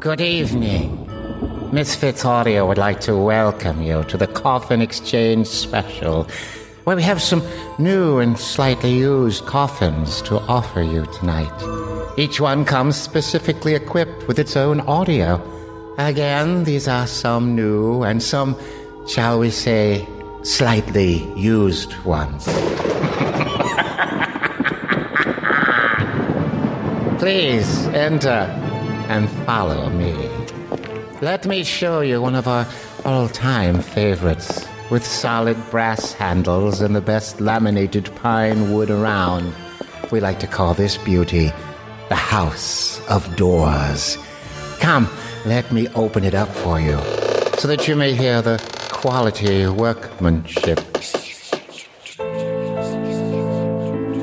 Good evening. Misfits Audio would like to welcome you to the Coffin Exchange Special, where we have some new and slightly used coffins to offer you tonight. Each one comes specifically equipped with its own audio. Again, these are some new and some, shall we say, slightly used ones. Please enter and follow me. Let me show you one of our all time favorites with solid brass handles and the best laminated pine wood around. We like to call this beauty the House of Doors. Come, let me open it up for you so that you may hear the quality workmanship.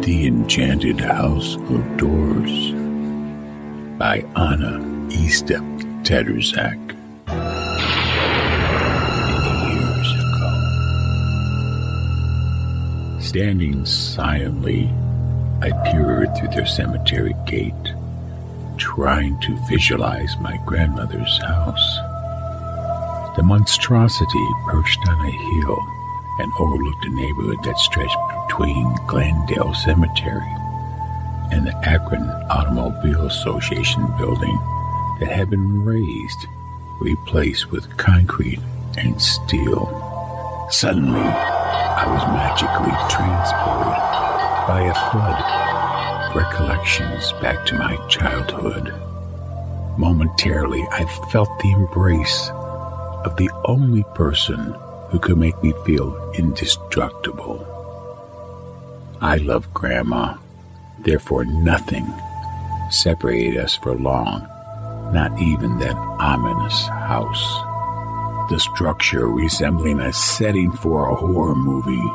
The Enchanted House of Doors by Anna Estep Tadrzak. Years ago, standing silently, I peered through their cemetery gate, trying to visualize my grandmother's house. The monstrosity perched on a hill and overlooked a neighborhood that stretched between Glendale Cemetery and the Akron Automobile Association building that had been raised, replaced with concrete and steel. Suddenly, I was magically transported by a flood of recollections back to my childhood. Momentarily, I felt the embrace of the only person who could make me feel indestructible. I love Grandma. Therefore, nothing separated us for long, not even that ominous house. The structure, resembling a setting for a horror movie,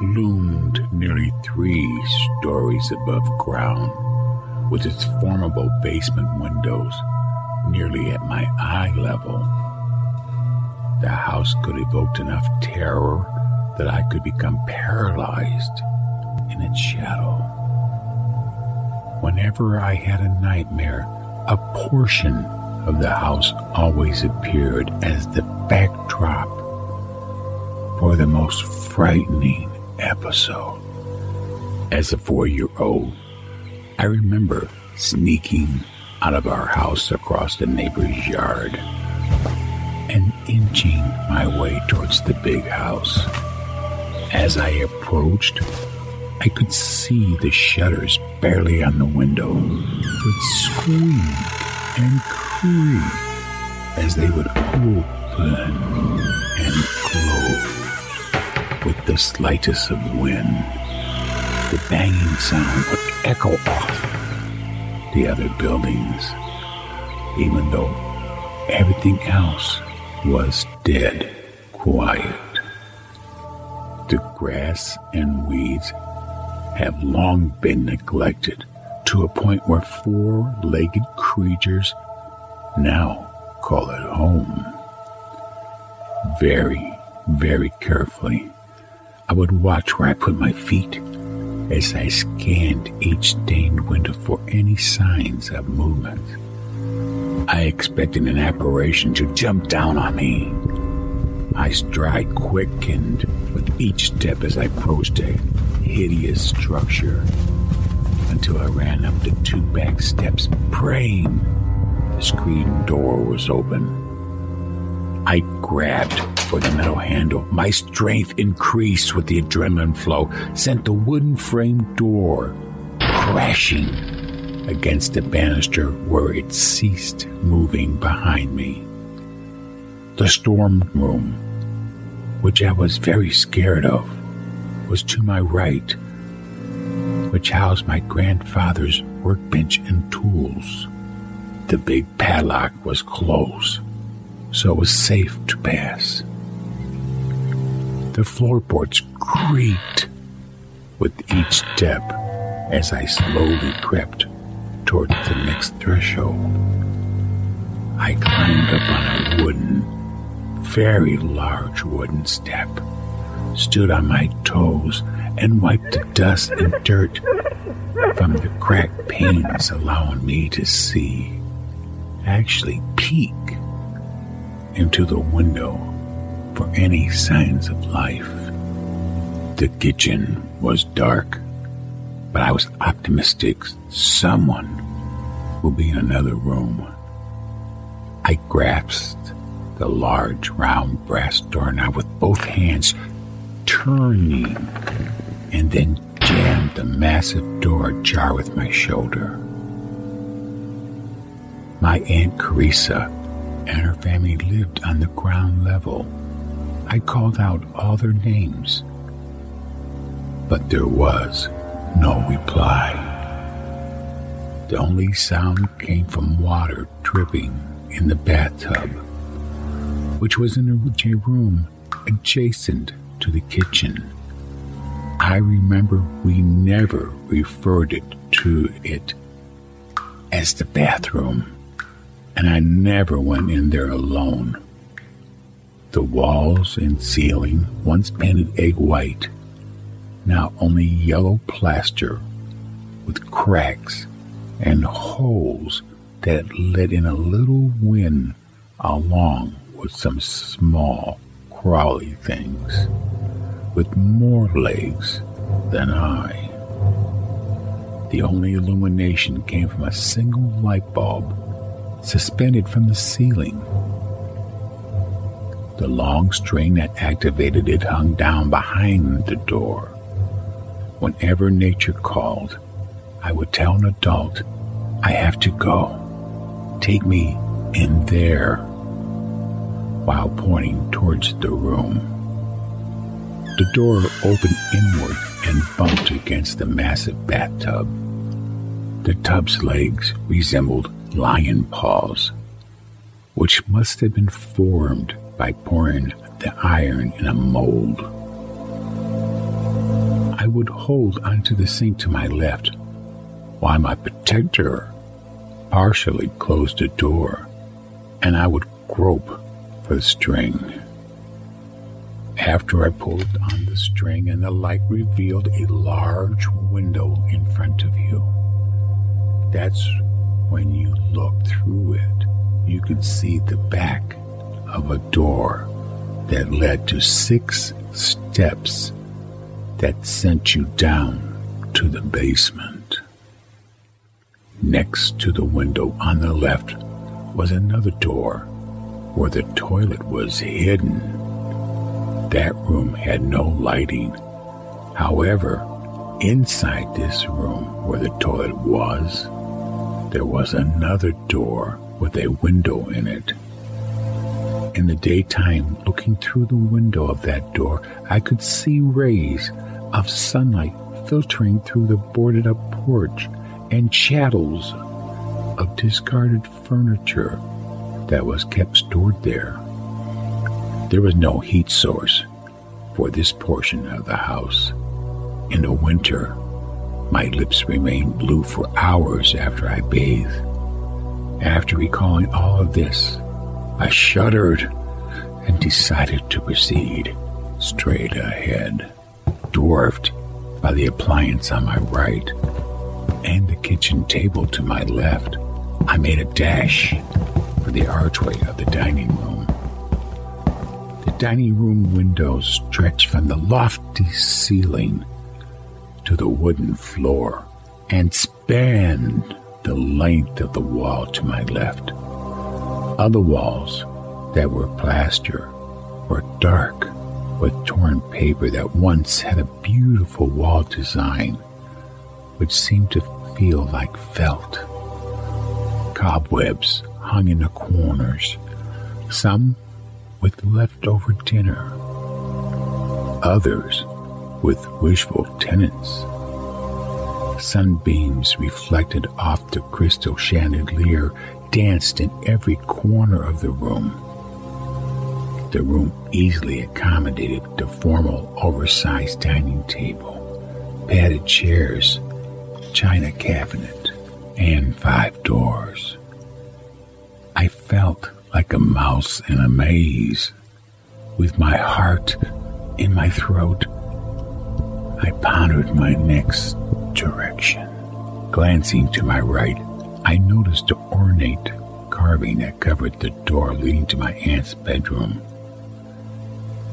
loomed nearly three stories above ground, with its formidable basement windows nearly at my eye level. The house could evoke enough terror that I could become paralyzed in its shadow. Whenever I had a nightmare, a portion of the house always appeared as the backdrop for the most frightening episode. As a four year old, I remember sneaking out of our house across the neighbor's yard and inching my way towards the big house. As I approached, I could see the shutters barely on the window would squeak and creak as they would open and close with the slightest of wind. The banging sound would echo off the other buildings, even though everything else was dead quiet. The grass and weeds have long been neglected to a point where four legged creatures now call it home. Very, very carefully, I would watch where I put my feet as I scanned each stained window for any signs of movement. I expected an apparition to jump down on me. I stride quick and with each step as I approached a hideous structure until I ran up the two back steps praying the screen door was open. I grabbed for the metal handle. My strength increased with the adrenaline flow, sent the wooden frame door crashing against the banister where it ceased moving behind me. The storm room, which I was very scared of, was to my right, which housed my grandfather's workbench and tools. The big padlock was closed, so it was safe to pass. The floorboards creaked with each step as I slowly crept towards the next threshold. I climbed up on a wooden, very large wooden step, stood on my toes, and wiped the dust and dirt from the cracked panes, allowing me to see actually peek into the window for any signs of life. The kitchen was dark, but I was optimistic someone will be in another room. I grasped the large round brass doorknob with both hands, turning, and then jammed the massive door ajar with my shoulder. My Aunt Carissa and her family lived on the ground level. I called out all their names, but there was no reply. The only sound came from water dripping in the bathtub, which was in a room adjacent to the kitchen. I remember we never referred it to it as the bathroom and I never went in there alone. The walls and ceiling, once painted egg white, now only yellow plaster with cracks and holes that let in a little wind along with some small crawly things with more legs than I. The only illumination came from a single light bulb suspended from the ceiling. The long string that activated it hung down behind the door. Whenever nature called, I would tell an adult, I have to go. Take me in there, while pointing towards the room. The door opened inward and bumped against the massive bathtub. The tub's legs resembled lion paws, which must have been formed by pouring the iron in a mold. I would hold onto the sink to my left while my protector partially closed the door, and I would grope for the string. After I pulled on the string and the light revealed a large window in front of you. That's when you looked through it, you could see the back of a door that led to six steps that sent you down to the basement. Next to the window on the left was another door where the toilet was hidden. That room had no lighting. However, inside this room where the toilet was, there was another door with a window in it. In the daytime, looking through the window of that door, I could see rays of sunlight filtering through the boarded up porch and shadows of discarded furniture that was kept stored there. There was no heat source for this portion of the house. In the winter, my lips remained blue for hours after I bathed. After recalling all of this, I shuddered and decided to proceed straight ahead, dwarfed by the appliance on my right and the kitchen table to my left. I made a dash for the archway of the dining room. Dining room windows stretched from the lofty ceiling to the wooden floor and spanned the length of the wall to my left. Other walls that were plaster were dark with torn paper that once had a beautiful wall design which seemed to feel like felt. Cobwebs hung in the corners, some with leftover dinner, others with wishful tenants. Sunbeams reflected off the crystal chandelier danced in every corner of the room. The room easily accommodated the formal, oversized dining table, padded chairs, china cabinet, and five doors. I felt like a mouse in a maze, with my heart in my throat I pondered my next direction. Glancing to my right, I noticed the ornate carving that covered the door leading to my aunt's bedroom.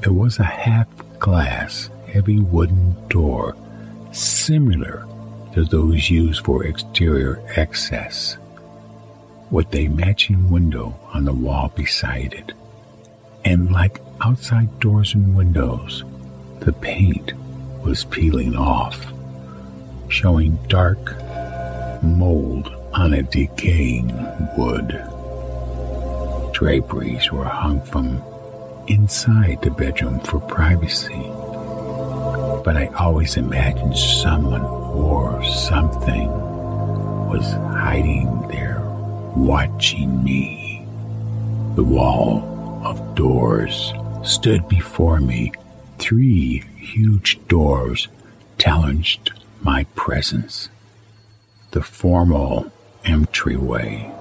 It was a half glass, heavy wooden door, similar to those used for exterior access, with a matching window on the wall beside it. And like outside doors and windows, the paint was peeling off, showing dark mold on a decaying wood. Draperies were hung from inside the bedroom for privacy, but I always imagined someone or something was hiding there, watching me. The wall of doors stood before me. Three huge doors challenged my presence. The formal entryway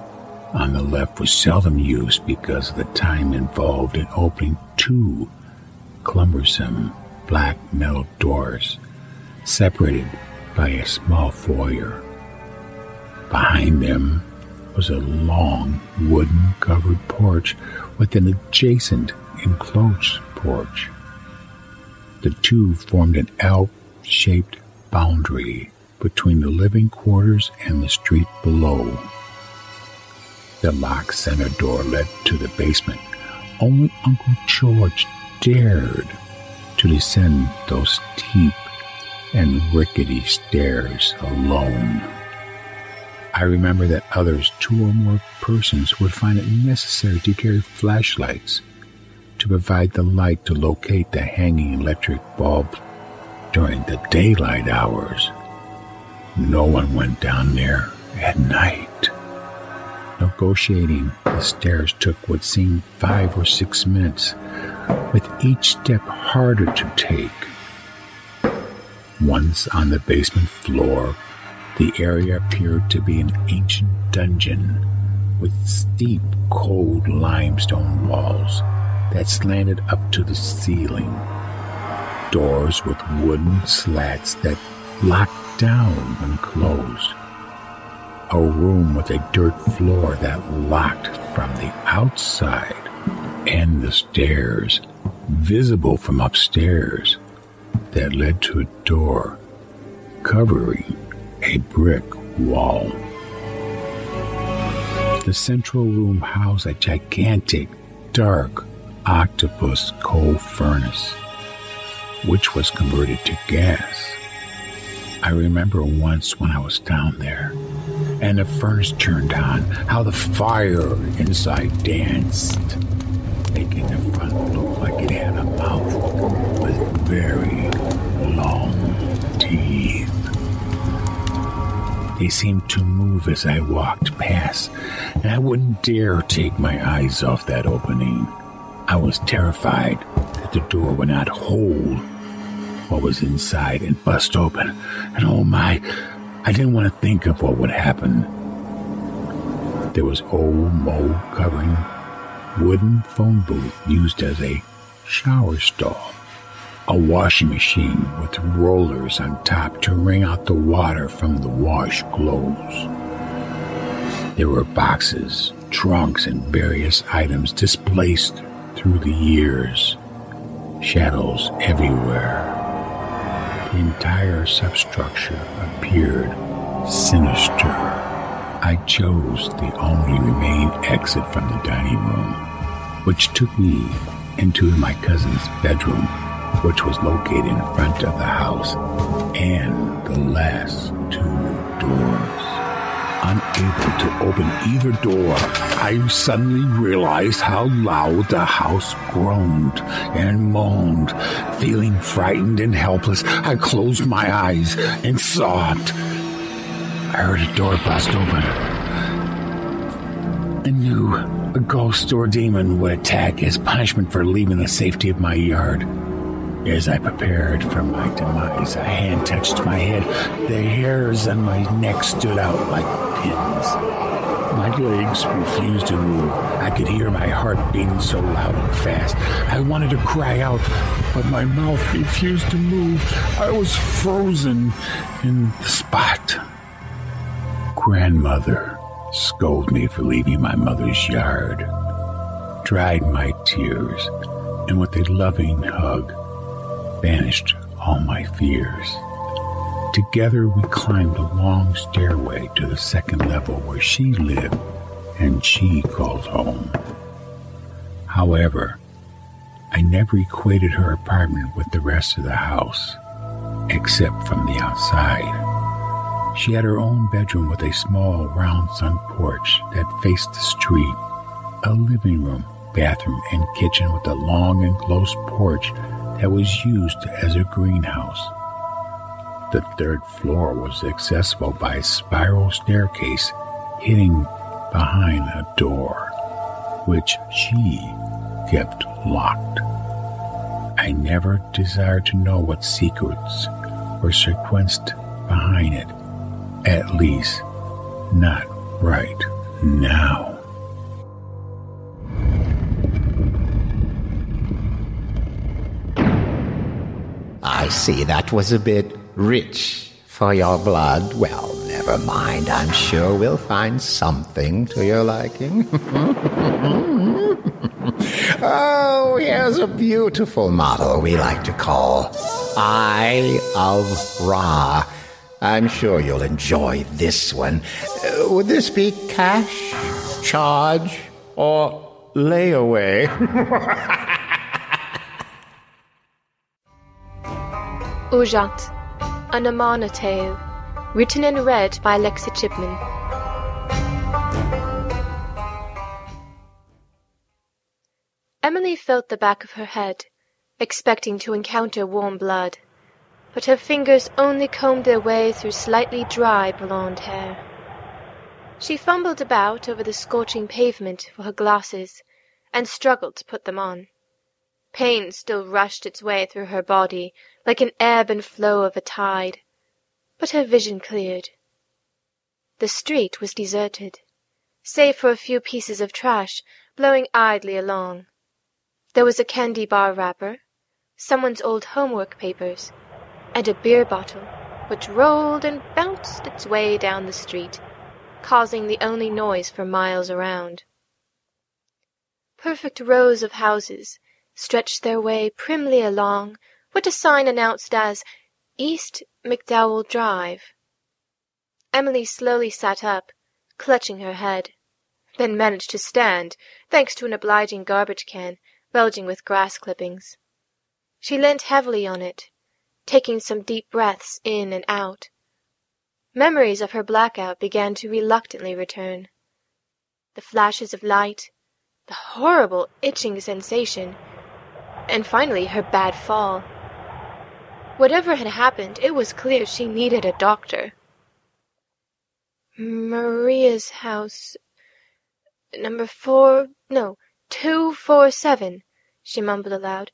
on the left was seldom used because of the time involved in opening two cumbersome black metal doors separated by a small foyer. Behind them was a long wooden covered porch with an adjacent enclosed porch. The two formed an L shaped boundary between the living quarters and the street below. The locked center door led to the basement. Only Uncle George dared to descend those steep and rickety stairs alone. I remember that others, two or more persons, would find it necessary to carry flashlights to provide the light to locate the hanging electric bulb during the daylight hours. No one went down there at night. Negotiating the stairs took what seemed five or six minutes, with each step harder to take. Once on the basement floor, the area appeared to be an ancient dungeon with steep, cold limestone walls that slanted up to the ceiling. Doors with wooden slats that locked down when closed. A room with a dirt floor that locked from the outside, and the stairs, visible from upstairs, that led to a door covering a brick wall. The central room housed a gigantic, dark octopus coal furnace, which was converted to gas. I remember once when I was down there and the furnace turned on, how the fire inside danced, making the front look like it had a mouth with very long teeth. They seemed to move as I walked past, and I wouldn't dare take my eyes off that opening. I was terrified that the door would not hold what was inside and bust open. And oh my, I didn't want to think of what would happen. There was old mold covering wooden phone booth used as a shower stall, a washing machine with rollers on top to wring out the water from the wash clothes. There were boxes, trunks, and various items displaced through the years, shadows everywhere. The entire substructure appeared sinister. I chose the only remaining exit from the dining room, which took me into my cousin's bedroom, which was located in front of the house, and the last two doors. Unable to open either door, I suddenly realized how loud the house groaned and moaned. Feeling frightened and helpless, I closed my eyes and sobbed. I heard a door bust open. and knew a ghost or demon would attack as punishment for leaving the safety of my yard. As I prepared for my demise, a hand touched my head. The hairs on my neck stood out like pins. My legs refused to move. I could hear my heart beating so loud and fast. I wanted to cry out, but my mouth refused to move. I was frozen in the spot. Grandmother scolded me for leaving my mother's yard, dried my tears, and with a loving hug, banished all my fears. Together we climbed a long stairway to the second level where she lived and she called home. However, I never equated her apartment with the rest of the house, except from the outside. She had her own bedroom with a small round sun porch that faced the street, a living room, bathroom, and kitchen with a long enclosed porch that was used as a greenhouse. The third floor was accessible by a spiral staircase hitting behind a door, which she kept locked. I never desired to know what secrets were sequenced behind it, at least not right now. See that was a bit rich for your blood. Well, never mind. I'm sure we'll find something to your liking. oh, here's a beautiful model we like to call Eye of Ra. I'm sure you'll enjoy this one. Uh, would this be cash, charge, or layaway? Urjat, an Amarna tale, written and read by Lexi Chipman. Emily felt the back of her head, expecting to encounter warm blood, but her fingers only combed their way through slightly dry blonde hair. She fumbled about over the scorching pavement for her glasses and struggled to put them on. Pain still rushed its way through her body like an ebb and flow of a tide, but her vision cleared. The street was deserted, save for a few pieces of trash blowing idly along. There was a candy bar wrapper, someone's old homework papers, and a beer bottle which rolled and bounced its way down the street, causing the only noise for miles around. Perfect rows of houses stretched their way primly along what a sign announced as East McDowell Drive. Emily slowly sat up, clutching her head, then managed to stand, thanks to an obliging garbage can bulging with grass clippings. She leant heavily on it, taking some deep breaths in and out. Memories of her blackout began to reluctantly return. The flashes of light, the horrible itching sensation, and finally her bad fall. Whatever had happened, it was clear she needed a doctor. Maria's house. Number four. No, two four seven, she mumbled aloud.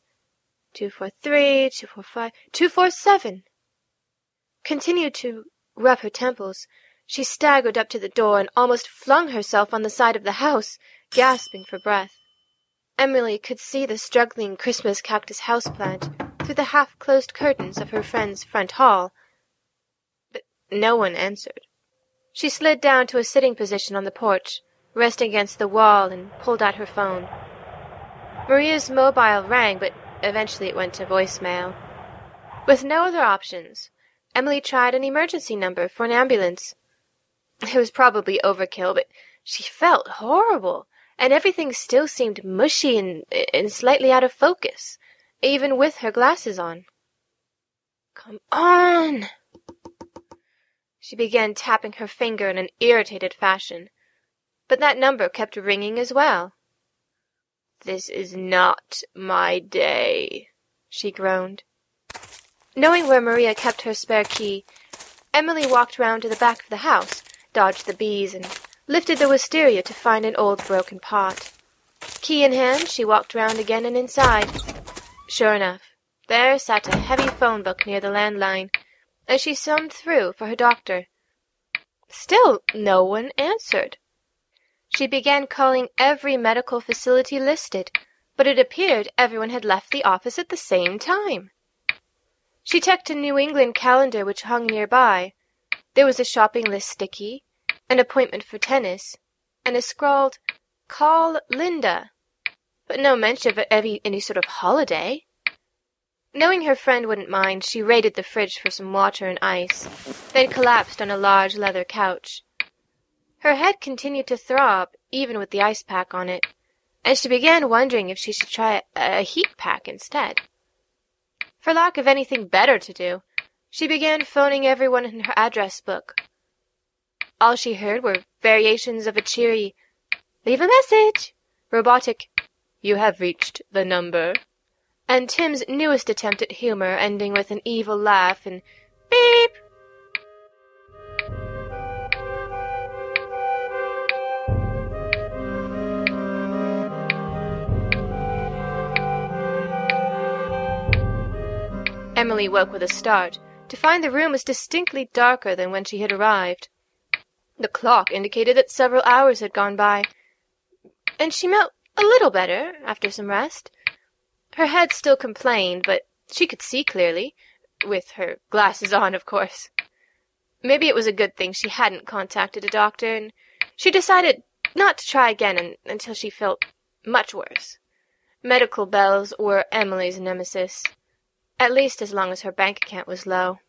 Two four three, two four five, two four seven. Continued to rub her temples. She staggered up to the door and almost flung herself on the side of the house, gasping for breath. Emily could see the struggling Christmas cactus houseplant through the half-closed curtains of her friend's front hall, but no one answered. She slid down to a sitting position on the porch, resting against the wall, and pulled out her phone. Maria's mobile rang, but eventually it went to voicemail. With no other options, Emily tried an emergency number for an ambulance. It was probably overkill, but she felt horrible, and everything still seemed mushy and, and slightly out of focus even with her glasses on. Come on! She began tapping her finger in an irritated fashion, but that number kept ringing as well. This is not my day, she groaned. Knowing where Maria kept her spare key, Emily walked round to the back of the house, dodged the bees, and lifted the wisteria to find an old broken pot. Key in hand, she walked round again and inside. Sure enough, there sat a heavy phone book near the landline, and she summed through for her doctor. Still no one answered. She began calling every medical facility listed, but it appeared everyone had left the office at the same time. She checked a New England calendar which hung nearby. There was a shopping list sticky, an appointment for tennis, and a scrawled, Call Linda, but no mention of any, any sort of holiday. Knowing her friend wouldn't mind, she raided the fridge for some water and ice, then collapsed on a large leather couch. Her head continued to throb, even with the ice pack on it, and she began wondering if she should try a, a heat pack instead. For lack of anything better to do, she began phoning everyone in her address book. All she heard were variations of a cheery, Leave a message! Robotic, You have reached the number and Tim's newest attempt at humor ending with an evil laugh and beep. Emily woke with a start to find the room was distinctly darker than when she had arrived. The clock indicated that several hours had gone by, and she felt a little better after some rest. Her head still complained, but she could see clearly, with her glasses on, of course. Maybe it was a good thing she hadn't contacted a doctor, and she decided not to try again until she felt much worse. Medical bells were Emily's nemesis, at least as long as her bank account was low.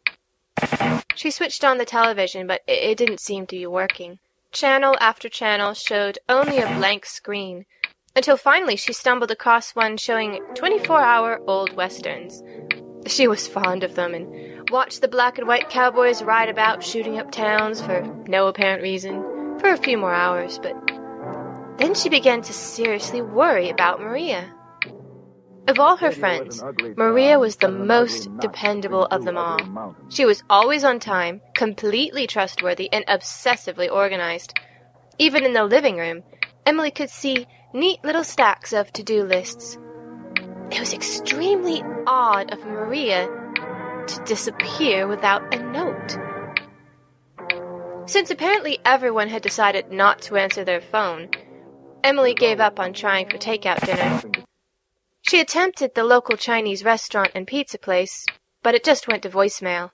She switched on the television, but it didn't seem to be working. Channel after channel showed only a blank screen, until finally she stumbled across one showing 24 hour old westerns. She was fond of them and watched the black and white cowboys ride about shooting up towns for no apparent reason for a few more hours, but then she began to seriously worry about Maria. Of all her friends, Maria was the most dependable of them all. She was always on time, completely trustworthy, and obsessively organized. Even in the living room, Emily could see neat little stacks of to do lists. It was extremely odd of Maria to disappear without a note. Since apparently everyone had decided not to answer their phone, Emily gave up on trying for takeout dinner. She attempted the local Chinese restaurant and pizza place, but it just went to voicemail.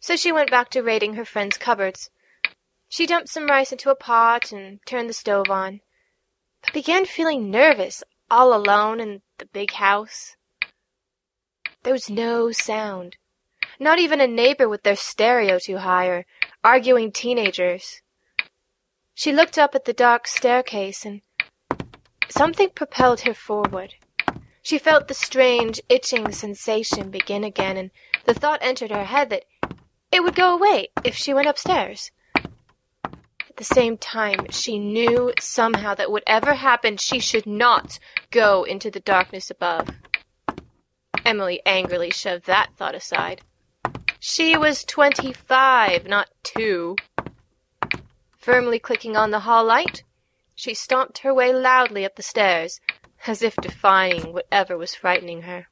So she went back to raiding her friends' cupboards. She dumped some rice into a pot and turned the stove on but began feeling nervous all alone in the big house. There was no sound, not even a neighbor with their stereo too high or arguing teenagers. She looked up at the dark staircase and something propelled her forward. She felt the strange, itching sensation begin again, and the thought entered her head that it would go away if she went upstairs. At the same time, she knew somehow that whatever happened, she should not go into the darkness above. Emily angrily shoved that thought aside. She was twenty-five, not two. Firmly clicking on the hall light, she stomped her way loudly up the stairs, as if defying whatever was frightening her.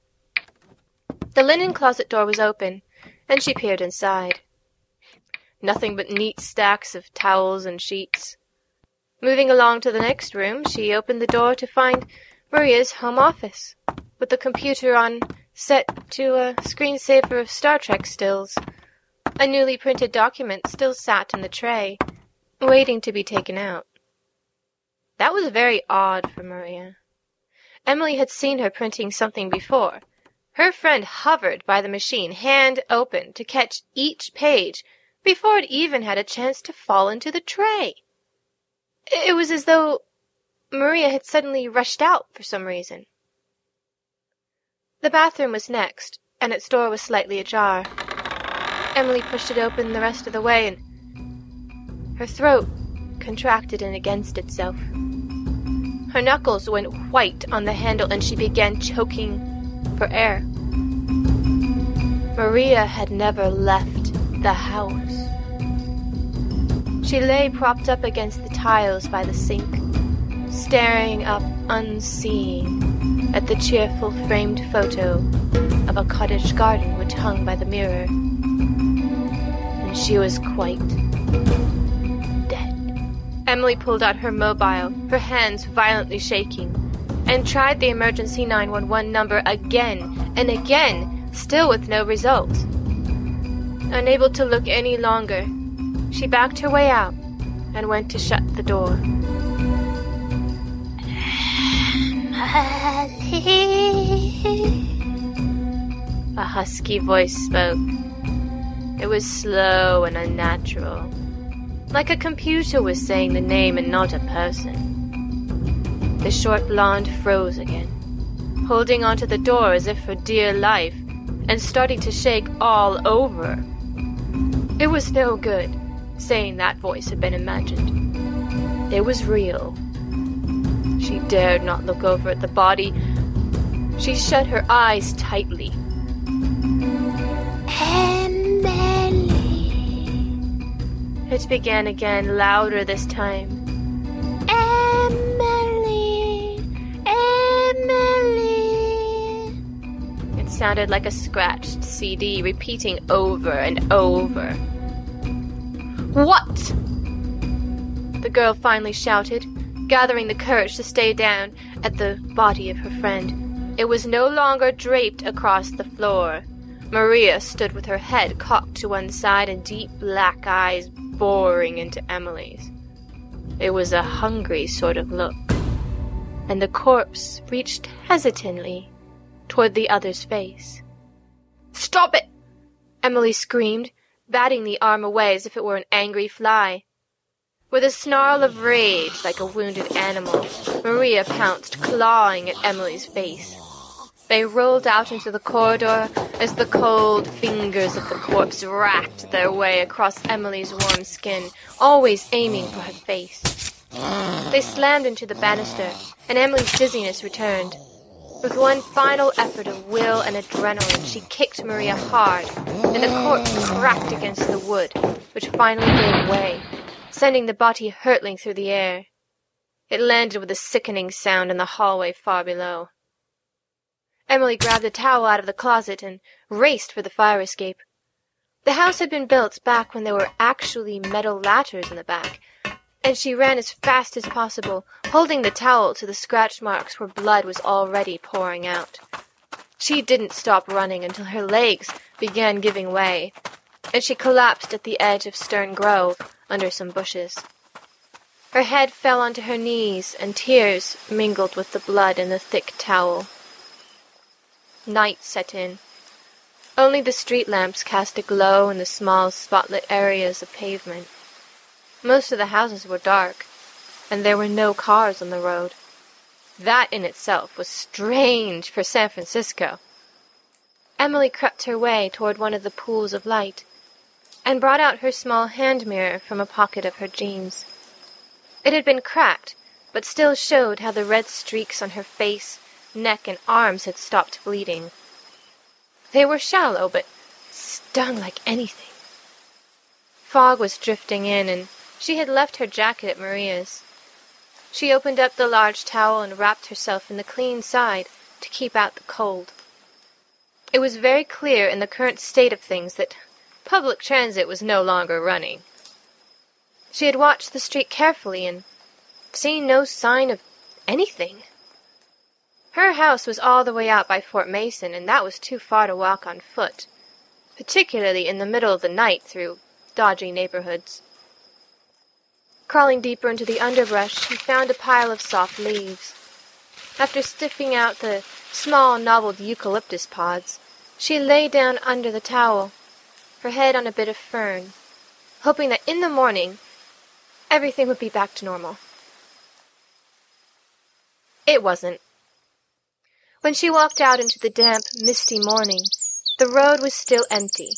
The linen closet door was open, and she peered inside nothing but neat stacks of towels and sheets. Moving along to the next room, she opened the door to find Maria's home office, with the computer on set to a screensaver of Star Trek stills. A newly printed document still sat in the tray, waiting to be taken out. That was very odd for Maria. Emily had seen her printing something before. Her friend hovered by the machine, hand open, to catch each page before it even had a chance to fall into the tray. It was as though Maria had suddenly rushed out for some reason. The bathroom was next, and its door was slightly ajar. Emily pushed it open the rest of the way, and her throat contracted in against itself. Her knuckles went white on the handle, and she began choking for air. Maria had never left the house. She lay propped up against the tiles by the sink, staring up unseeing at the cheerful framed photo of a cottage garden which hung by the mirror. And she was quite dead. Emily pulled out her mobile, her hands violently shaking, and tried the emergency 911 number again and again, still with no result. Unable to look any longer, she backed her way out and went to shut the door. A husky voice spoke. It was slow and unnatural, like a computer was saying the name and not a person. The short blonde froze again, holding onto the door as if for dear life, and starting to shake all over. It was no good saying that voice had been imagined. It was real. She dared not look over at the body. She shut her eyes tightly. Emily. It began again, louder this time. Sounded like a scratched CD repeating over and over. What? The girl finally shouted, gathering the courage to stay down at the body of her friend. It was no longer draped across the floor. Maria stood with her head cocked to one side and deep black eyes boring into Emily's. It was a hungry sort of look, and the corpse reached hesitantly toward the other's face. Stop it! Emily screamed, batting the arm away as if it were an angry fly. With a snarl of rage like a wounded animal, Maria pounced, clawing at Emily's face. They rolled out into the corridor as the cold fingers of the corpse racked their way across Emily's warm skin, always aiming for her face. They slammed into the banister, and Emily's dizziness returned. With one final effort of will and adrenaline, she kicked Maria hard, and the corpse cracked against the wood, which finally gave way, sending the body hurtling through the air. It landed with a sickening sound in the hallway far below. Emily grabbed a towel out of the closet and raced for the fire escape. The house had been built back when there were actually metal ladders in the back, and she ran as fast as possible, holding the towel to the scratch marks where blood was already pouring out. She didn't stop running until her legs began giving way, and she collapsed at the edge of Stern Grove under some bushes. Her head fell onto her knees, and tears mingled with the blood in the thick towel. Night set in. Only the street lamps cast a glow in the small spotlit areas of pavement. Most of the houses were dark, and there were no cars on the road. That in itself was strange for San Francisco. Emily crept her way toward one of the pools of light, and brought out her small hand mirror from a pocket of her jeans. It had been cracked, but still showed how the red streaks on her face, neck, and arms had stopped bleeding. They were shallow, but stung like anything. Fog was drifting in, and she had left her jacket at Maria's. She opened up the large towel and wrapped herself in the clean side to keep out the cold. It was very clear in the current state of things that public transit was no longer running. She had watched the street carefully and seen no sign of anything. Her house was all the way out by Fort Mason, and that was too far to walk on foot, particularly in the middle of the night through dodgy neighborhoods. Crawling deeper into the underbrush, she found a pile of soft leaves. After sniffing out the small, knobbled eucalyptus pods, she lay down under the towel, her head on a bit of fern, hoping that in the morning everything would be back to normal. It wasn't. When she walked out into the damp, misty morning, the road was still empty.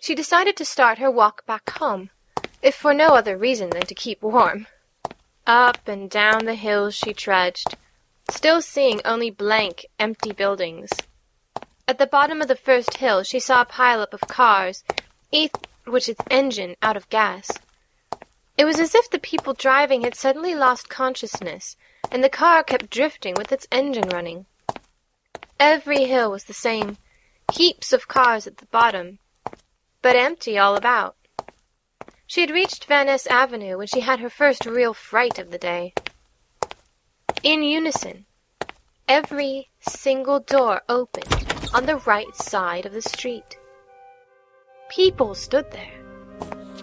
She decided to start her walk back home if for no other reason than to keep warm. Up and down the hills she trudged, still seeing only blank, empty buildings. At the bottom of the first hill she saw a pileup of cars, each with its engine out of gas. It was as if the people driving had suddenly lost consciousness, and the car kept drifting with its engine running. Every hill was the same, heaps of cars at the bottom, but empty all about. She had reached Van Ness Avenue when she had her first real fright of the day. In unison, every single door opened on the right side of the street. People stood there,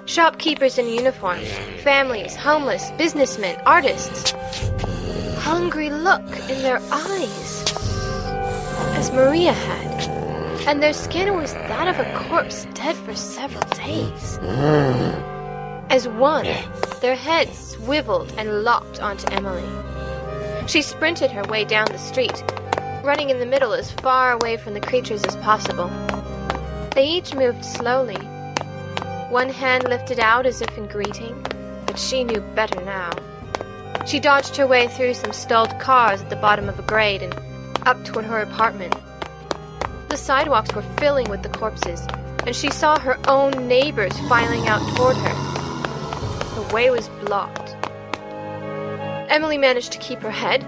Shopkeepers in uniforms, families, homeless, businessmen, artists. Hungry look in their eyes, as Maria had, and their skin was that of a corpse dead for several days. Mm. As one, their heads swiveled and locked onto Emily. She sprinted her way down the street, running in the middle as far away from the creatures as possible. They each moved slowly, one hand lifted out as if in greeting, but she knew better now. She dodged her way through some stalled cars at the bottom of a grade and up toward her apartment. The sidewalks were filling with the corpses, and she saw her own neighbors filing out toward her. Way was blocked. Emily managed to keep her head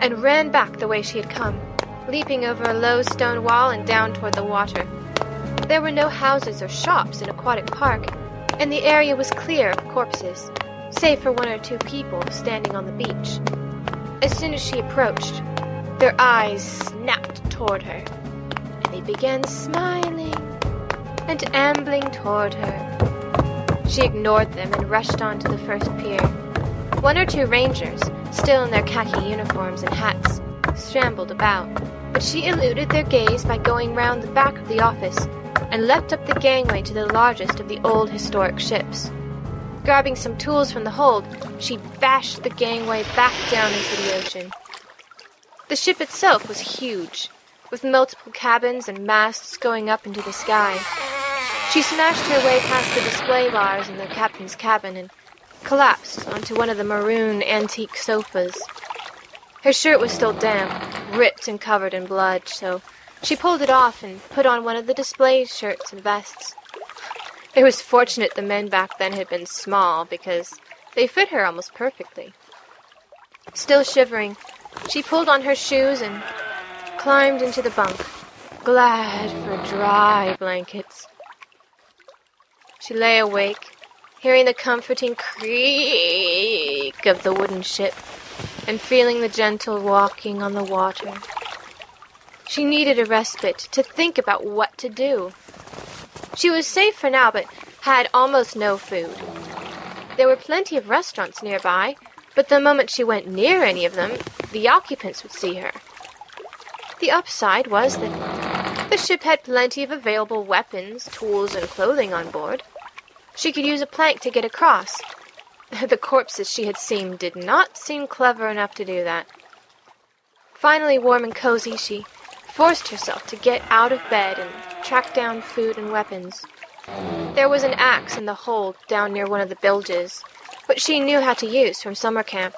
and ran back the way she had come, leaping over a low stone wall and down toward the water. There were no houses or shops in Aquatic Park, and the area was clear of corpses, save for one or two people standing on the beach. As soon as she approached, their eyes snapped toward her, and they began smiling and ambling toward her. She ignored them and rushed on to the first pier. One or two rangers, still in their khaki uniforms and hats, scrambled about, but she eluded their gaze by going round the back of the office and leapt up the gangway to the largest of the old historic ships. Grabbing some tools from the hold, she bashed the gangway back down into the ocean. The ship itself was huge, with multiple cabins and masts going up into the sky. She smashed her way past the display bars in the captain's cabin and collapsed onto one of the maroon antique sofas. Her shirt was still damp, ripped and covered in blood, so she pulled it off and put on one of the display shirts and vests. It was fortunate the men back then had been small because they fit her almost perfectly. Still shivering, she pulled on her shoes and climbed into the bunk, glad for dry blankets. She lay awake, hearing the comforting creak of the wooden ship and feeling the gentle walking on the water. She needed a respite to think about what to do. She was safe for now, but had almost no food. There were plenty of restaurants nearby, but the moment she went near any of them, the occupants would see her. The upside was that the ship had plenty of available weapons, tools, and clothing on board. She could use a plank to get across. The corpses she had seen did not seem clever enough to do that. Finally warm and cozy, she forced herself to get out of bed and track down food and weapons. There was an axe in the hold down near one of the bilges, which she knew how to use from summer camp,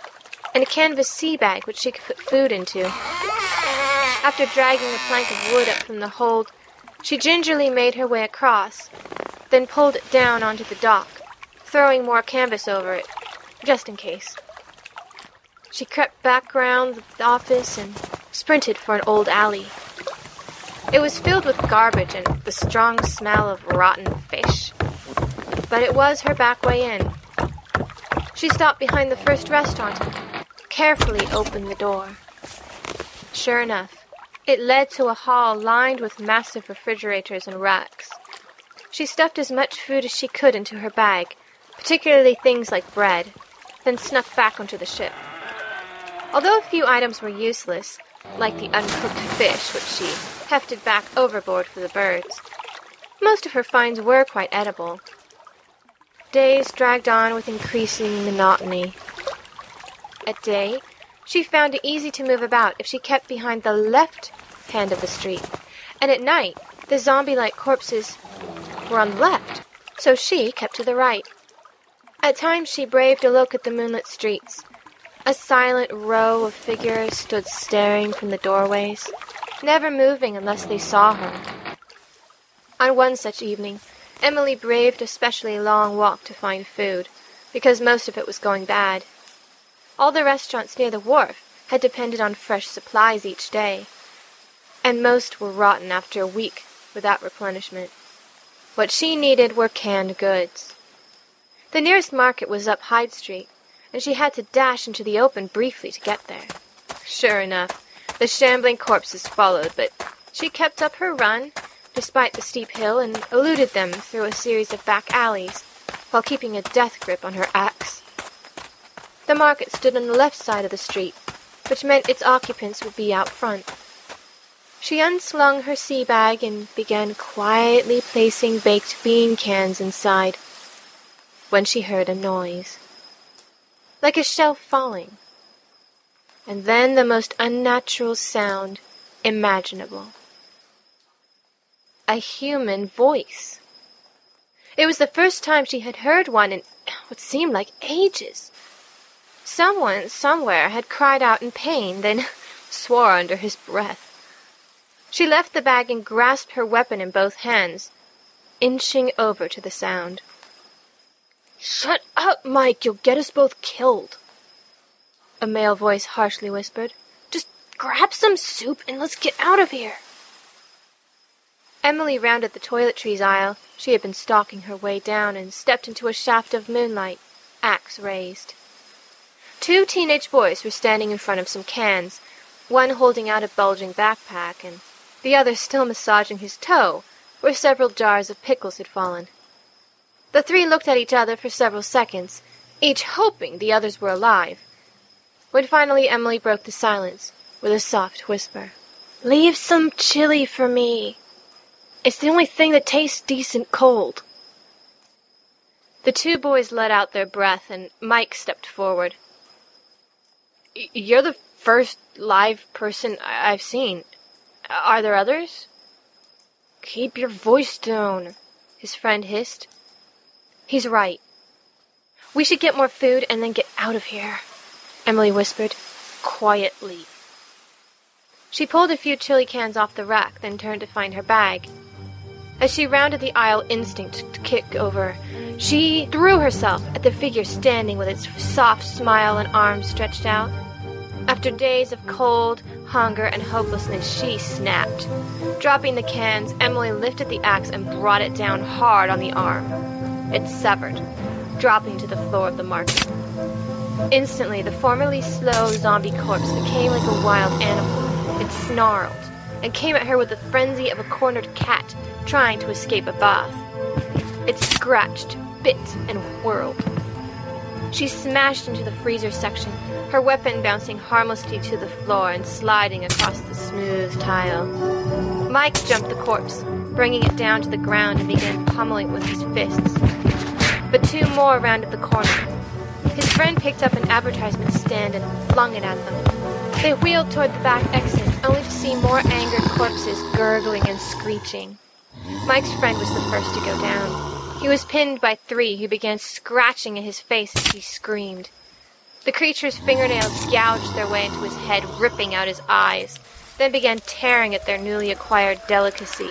and a canvas sea bag which she could put food into. After dragging a plank of wood up from the hold, she gingerly made her way across, then pulled it down onto the dock, throwing more canvas over it, just in case. She crept back round the office and sprinted for an old alley. It was filled with garbage and the strong smell of rotten fish. But it was her back way in. She stopped behind the first restaurant and carefully opened the door. Sure enough, it led to a hall lined with massive refrigerators and racks. She stuffed as much food as she could into her bag, particularly things like bread, then snuck back onto the ship. Although a few items were useless, like the uncooked fish which she hefted back overboard for the birds. Most of her finds were quite edible. Days dragged on with increasing monotony. At day, she found it easy to move about if she kept behind the left hand of the street, and at night, the zombie like corpses were on the left, so she kept to the right. At times, she braved a look at the moonlit streets, a silent row of figures stood staring from the doorways, never moving unless they saw her. On one such evening, Emily braved a specially long walk to find food, because most of it was going bad. All the restaurants near the wharf had depended on fresh supplies each day, and most were rotten after a week without replenishment. What she needed were canned goods. The nearest market was up Hyde Street, and she had to dash into the open briefly to get there. Sure enough, the shambling corpses followed, but she kept up her run, despite the steep hill, and eluded them through a series of back alleys, while keeping a death grip on her axe. The market stood on the left side of the street, which meant its occupants would be out front. She unslung her sea bag and began quietly placing baked bean cans inside when she heard a noise. Like a shelf falling. And then the most unnatural sound imaginable. A human voice. It was the first time she had heard one in what seemed like ages. Someone somewhere had cried out in pain, then swore under his breath. She left the bag and grasped her weapon in both hands, inching over to the sound. Shut up, Mike! You'll get us both killed! A male voice harshly whispered. Just grab some soup and let's get out of here! Emily rounded the toiletries aisle. She had been stalking her way down and stepped into a shaft of moonlight, axe raised. Two teenage boys were standing in front of some cans, one holding out a bulging backpack and the other still massaging his toe, where several jars of pickles had fallen. The three looked at each other for several seconds, each hoping the others were alive, when finally Emily broke the silence with a soft whisper. Leave some chili for me. It's the only thing that tastes decent cold. The two boys let out their breath, and Mike stepped forward. You're the first live person I've seen. Are there others? Keep your voice down, his friend hissed. He's right. We should get more food and then get out of here, Emily whispered, quietly. She pulled a few chili cans off the rack, then turned to find her bag. As she rounded the aisle, instinct to kick over, she threw herself at the figure standing with its soft smile and arms stretched out. After days of cold, hunger, and hopelessness, she snapped. Dropping the cans, Emily lifted the axe and brought it down hard on the arm. It severed, dropping to the floor of the market. Instantly, the formerly slow zombie corpse became like a wild animal. It snarled and came at her with the frenzy of a cornered cat trying to escape a bath. It scratched, bit, and whirled. She smashed into the freezer section, her weapon bouncing harmlessly to the floor and sliding across the smooth tile. Mike jumped the corpse, bringing it down to the ground and began pummeling it with his fists. But two more rounded the corner. His friend picked up an advertisement stand and flung it at them. They wheeled toward the back exit, only to see more angered corpses gurgling and screeching. Mike's friend was the first to go down. He was pinned by three who began scratching at his face as he screamed. The creature's fingernails gouged their way into his head, ripping out his eyes, then began tearing at their newly acquired delicacy,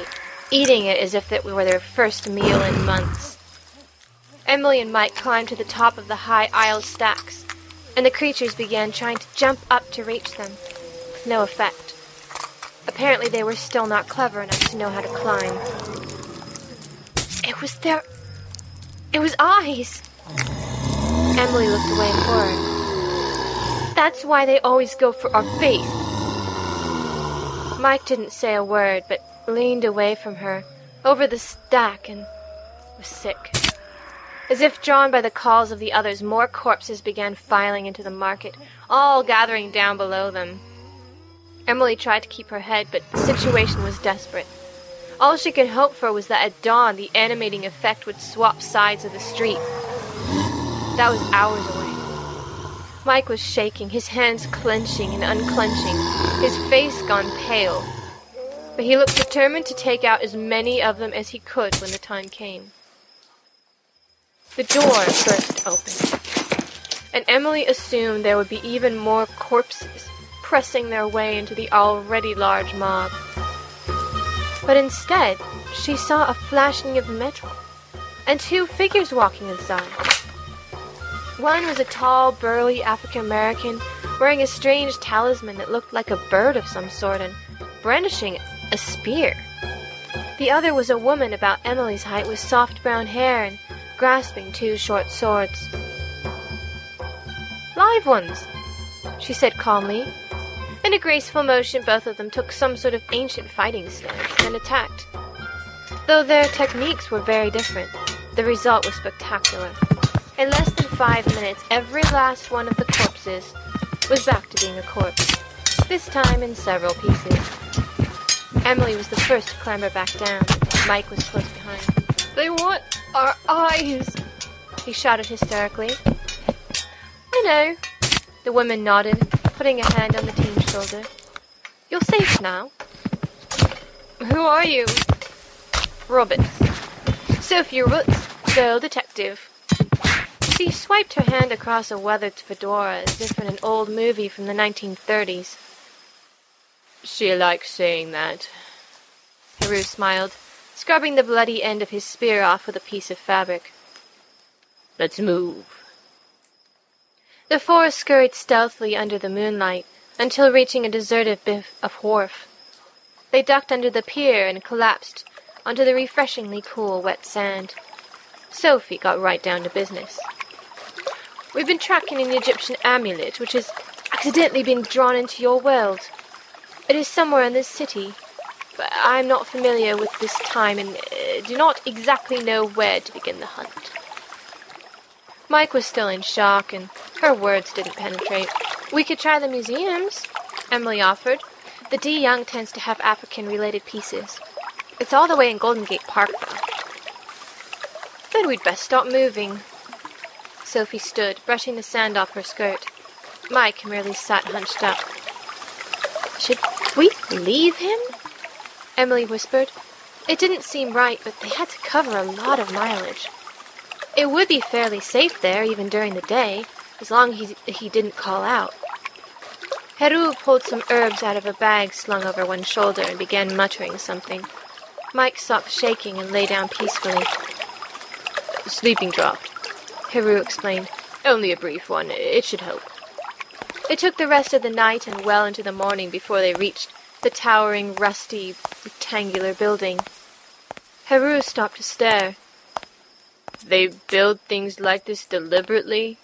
eating it as if it were their first meal in months. Emily and Mike climbed to the top of the high aisle stacks, and the creatures began trying to jump up to reach them, with no effect. Apparently, they were still not clever enough to know how to climb. It was their it was eyes. Emily looked away in horror. That's why they always go for our face. Mike didn't say a word, but leaned away from her, over the stack, and was sick. As if drawn by the calls of the others, more corpses began filing into the market, all gathering down below them. Emily tried to keep her head, but the situation was desperate. All she could hope for was that at dawn the animating effect would swap sides of the street. That was hours away. Mike was shaking, his hands clenching and unclenching, his face gone pale. But he looked determined to take out as many of them as he could when the time came. The door burst open, and Emily assumed there would be even more corpses pressing their way into the already large mob. But instead, she saw a flashing of metal and two figures walking inside. One was a tall, burly African American wearing a strange talisman that looked like a bird of some sort and brandishing a spear. The other was a woman about Emily's height with soft brown hair and grasping two short swords. Live ones, she said calmly, in a graceful motion, both of them took some sort of ancient fighting stance and attacked. Though their techniques were very different. The result was spectacular. In less than five minutes, every last one of the corpses was back to being a corpse, this time in several pieces. Emily was the first to clamber back down. Mike was close behind. They want our eyes, he shouted hysterically. I know. The woman nodded, putting a hand on the teen's shoulder. You're safe now. Who are you? Roberts. Sophie Roberts, girl detective. She swiped her hand across a weathered fedora as if in an old movie from the 1930s. She likes saying that. Heru smiled, scrubbing the bloody end of his spear off with a piece of fabric. Let's move. The four scurried stealthily under the moonlight until reaching a deserted bit of wharf. They ducked under the pier and collapsed onto the refreshingly cool, wet sand. Sophie got right down to business. We've been tracking an Egyptian amulet which has accidentally been drawn into your world. It is somewhere in this city, but I'm not familiar with this time and uh, do not exactly know where to begin the hunt. Mike was still in shock, and her words didn't penetrate. We could try the museums, Emily offered. The de Young tends to have African related pieces. It's all the way in Golden Gate Park, though. Then we'd best stop moving. Sophie stood, brushing the sand off her skirt. Mike merely sat hunched up. Should we leave him? Emily whispered. It didn't seem right, but they had to cover a lot of mileage. It would be fairly safe there, even during the day, as long as he, he didn't call out. Heru pulled some herbs out of a bag slung over one shoulder and began muttering something. Mike stopped shaking and lay down peacefully. Sleeping draught, Heru explained. Only a brief one. It should help. It took the rest of the night and well into the morning before they reached the towering, rusty, rectangular building. Heru stopped to stare. They build things like this deliberately?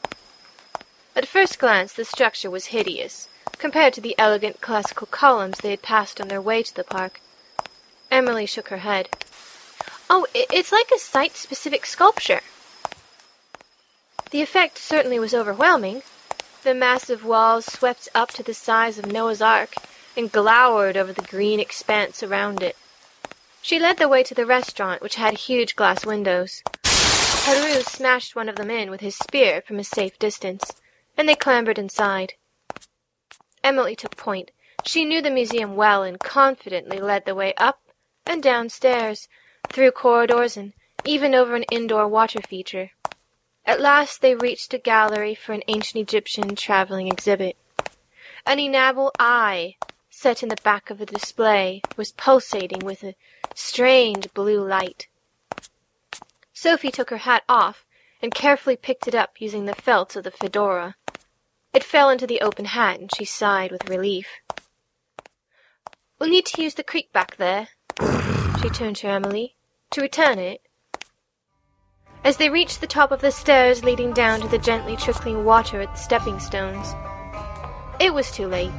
At first glance, the structure was hideous, compared to the elegant classical columns they had passed on their way to the park. Emily shook her head. Oh, it's like a site-specific sculpture. The effect certainly was overwhelming. The massive walls swept up to the size of Noah's Ark and glowered over the green expanse around it. She led the way to the restaurant, which had huge glass windows. Heru smashed one of them in with his spear from a safe distance, and they clambered inside. Emily took point. She knew the museum well and confidently led the way up and downstairs, through corridors and even over an indoor water feature. At last they reached a gallery for an ancient Egyptian traveling exhibit. An enamel eye, set in the back of the display, was pulsating with a strange blue light. Sophie took her hat off and carefully picked it up using the felt of the fedora. It fell into the open hat, and she sighed with relief. We'll need to use the creek back there, she turned to Emily, to return it. As they reached the top of the stairs leading down to the gently trickling water at the stepping stones, it was too late.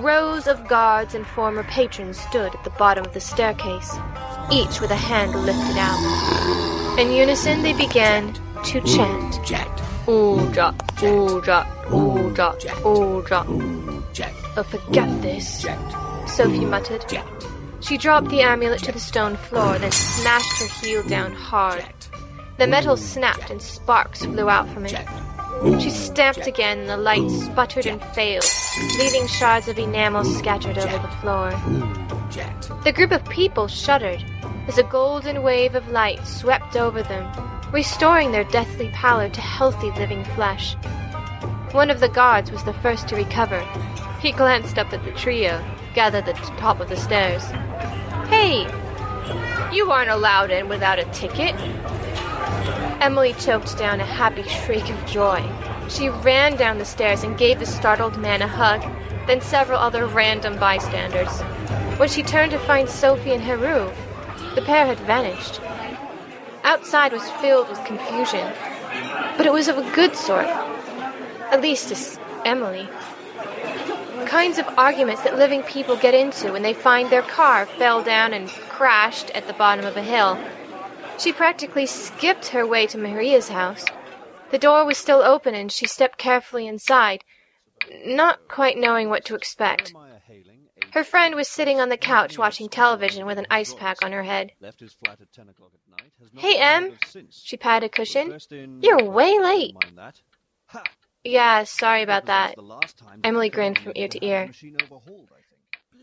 Rows of guards and former patrons stood at the bottom of the staircase, each with a hand lifted out. In unison, they began to chant. Ooja, ooja, ooja, ooja. Oh, forget this, Sophie muttered. She dropped the amulet to the stone floor, then smashed her heel down hard. The metal snapped and sparks flew out from it. She stamped again, and the light sputtered and failed, leaving shards of enamel scattered over the floor. The group of people shuddered as a golden wave of light swept over them, restoring their deathly pallor to healthy living flesh. One of the guards was the first to recover. He glanced up at the trio, gathered at the top of the stairs. Hey! You aren't allowed in without a ticket. Emily choked down a happy shriek of joy. She ran down the stairs and gave the startled man a hug, then several other random bystanders. When she turned to find Sophie and Heru, the pair had vanished. Outside was filled with confusion, but it was of a good sort. At least to Emily. Kinds of arguments that living people get into when they find their car fell down and crashed at the bottom of a hill. She practically skipped her way to Maria's house. The door was still open and she stepped carefully inside, not quite knowing what to expect. Her friend was sitting on the couch watching television with an ice pack on her head. Hey, Em, she patted a cushion. You're way late. Yeah, sorry about that. Emily grinned from ear to ear.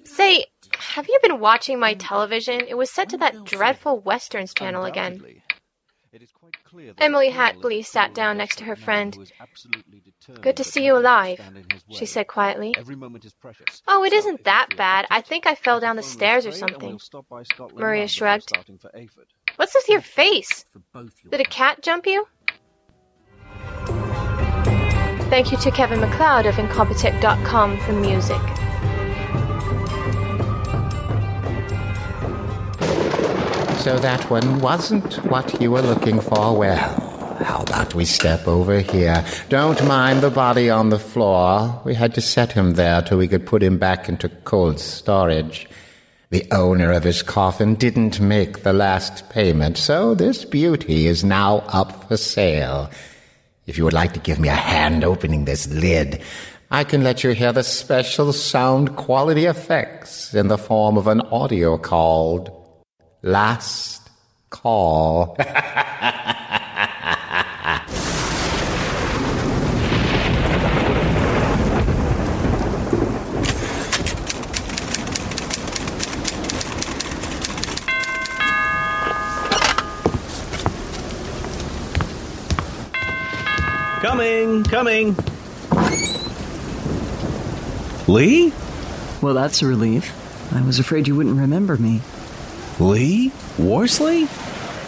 Say, have you been watching my television? It was set to that dreadful Westerns channel again. Emily Hatley sat down next to her friend. Good to see you alive, she said quietly. Oh, it isn't that bad. I think I fell down the stairs or something. Maria shrugged. What's with your face? Did a cat jump you? Thank you to Kevin MacLeod of Incompetech.com for music. So that one wasn't what you were looking for? Well, how about we step over here? Don't mind the body on the floor. We had to set him there till we could put him back into cold storage. The owner of his coffin didn't make the last payment, so this beauty is now up for sale. If you would like to give me a hand opening this lid, I can let you hear the special sound quality effects in the form of an audio called Last call. Coming, coming. Lee? Well, that's a relief. I was afraid you wouldn't remember me. Lee? Worsley?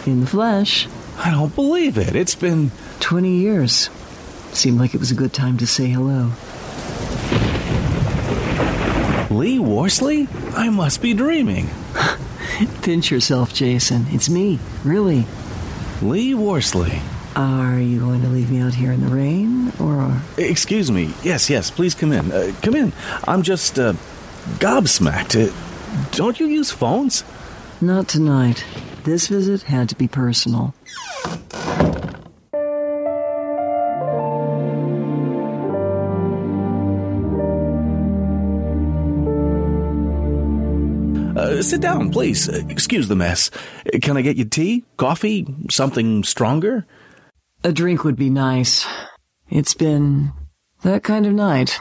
In the flesh. I don't believe it. It's been. 20 years. Seemed like it was a good time to say hello. Lee Worsley? I must be dreaming. Pinch yourself, Jason. It's me, really. Lee Worsley. Are you going to leave me out here in the rain, or. Excuse me. Yes, yes, please come in. Uh, come in. I'm just, uh, gobsmacked. Uh, don't you use phones? Not tonight. This visit had to be personal. Uh, sit down, please. Excuse the mess. Can I get you tea, coffee, something stronger? A drink would be nice. It's been that kind of night.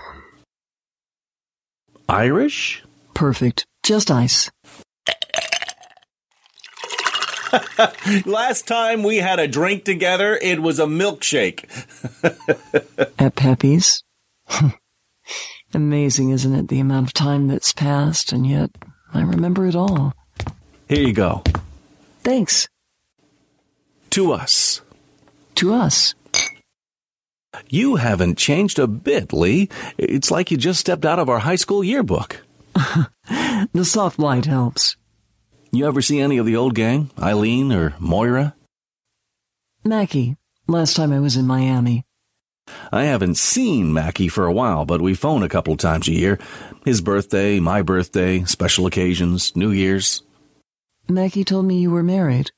Irish? Perfect. Just ice. Last time we had a drink together, it was a milkshake. At Pepe's? Amazing, isn't it, the amount of time that's passed, and yet I remember it all. Here you go. Thanks. To us. To us. You haven't changed a bit, Lee. It's like you just stepped out of our high school yearbook. the soft light helps. You ever see any of the old gang? Eileen or Moira? Mackie. Last time I was in Miami. I haven't seen Mackie for a while, but we phone a couple times a year. His birthday, my birthday, special occasions, New Year's. Mackie told me you were married.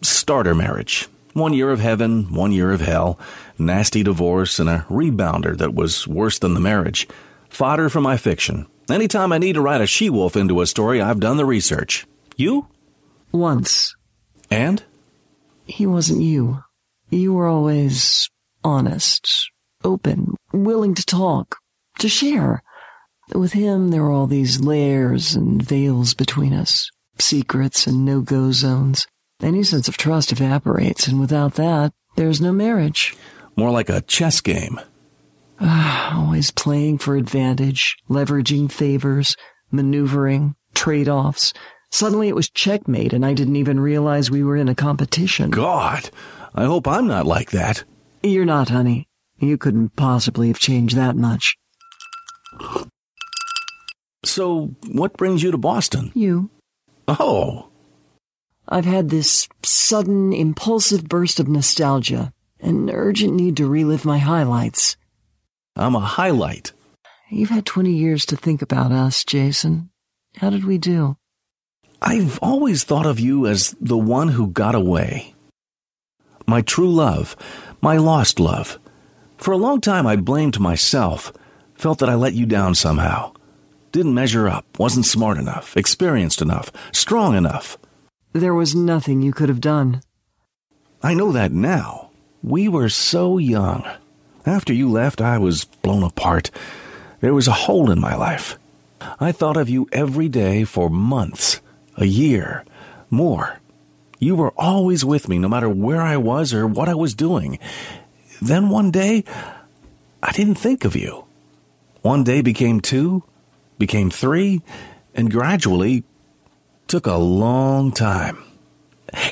Starter marriage. One year of heaven, one year of hell, nasty divorce, and a rebounder that was worse than the marriage. Fodder for my fiction. Anytime I need to write a she wolf into a story, I've done the research. You? Once. And? He wasn't you. You were always honest, open, willing to talk, to share. With him, there were all these layers and veils between us, secrets and no-go zones. Any sense of trust evaporates, and without that, there's no marriage. More like a chess game. Ah, always playing for advantage, leveraging favors, maneuvering, trade-offs, Suddenly it was checkmate, and I didn't even realize we were in a competition. God, I hope I'm not like that. You're not, honey. You couldn't possibly have changed that much. So, what brings you to Boston? You. Oh. I've had this sudden, impulsive burst of nostalgia, an urgent need to relive my highlights. I'm a highlight. You've had 20 years to think about us, Jason. How did we do? I've always thought of you as the one who got away. my true love, my lost love. For a long time, I blamed myself, felt that I let you down somehow. Didn't measure up, wasn't smart enough, experienced enough, strong enough. There was nothing you could have done. I know that now. We were so young. After you left, I was blown apart. There was a hole in my life. I thought of you every day for months, a year, more. You were always with me, no matter where I was or what I was doing. Then one day, I didn't think of you. One day became two, became three, and gradually took a long time.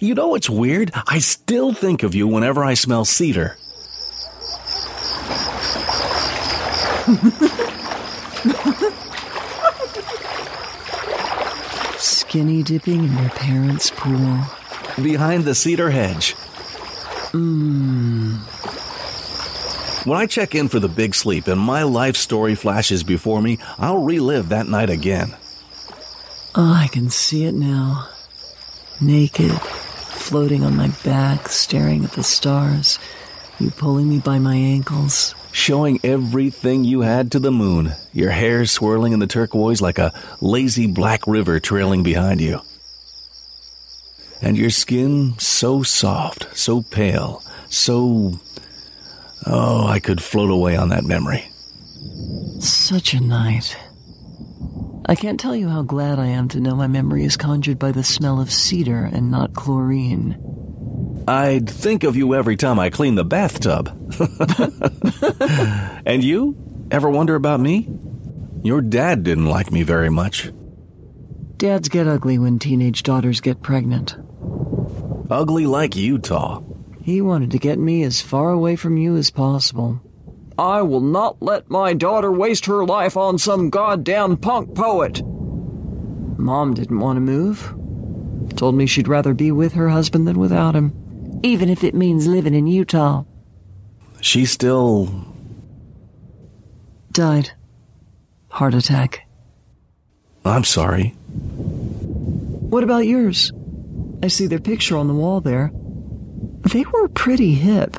You know what's weird? I still think of you whenever I smell cedar. Skinny dipping in their parents' pool. Behind the cedar hedge. Mmm. When I check in for the big sleep and my life story flashes before me, I'll relive that night again. Oh, I can see it now. Naked, floating on my back, staring at the stars. You pulling me by my ankles. Showing everything you had to the moon, your hair swirling in the turquoise like a lazy black river trailing behind you. And your skin so soft, so pale, so. Oh, I could float away on that memory. Such a night. I can't tell you how glad I am to know my memory is conjured by the smell of cedar and not chlorine. I'd think of you every time I clean the bathtub. and you? Ever wonder about me? Your dad didn't like me very much. Dads get ugly when teenage daughters get pregnant. Ugly like Utah. He wanted to get me as far away from you as possible. I will not let my daughter waste her life on some goddamn punk poet. Mom didn't want to move. Told me she'd rather be with her husband than without him, even if it means living in Utah. She still. Died. Heart attack. I'm sorry. What about yours? I see their picture on the wall there. They were pretty hip.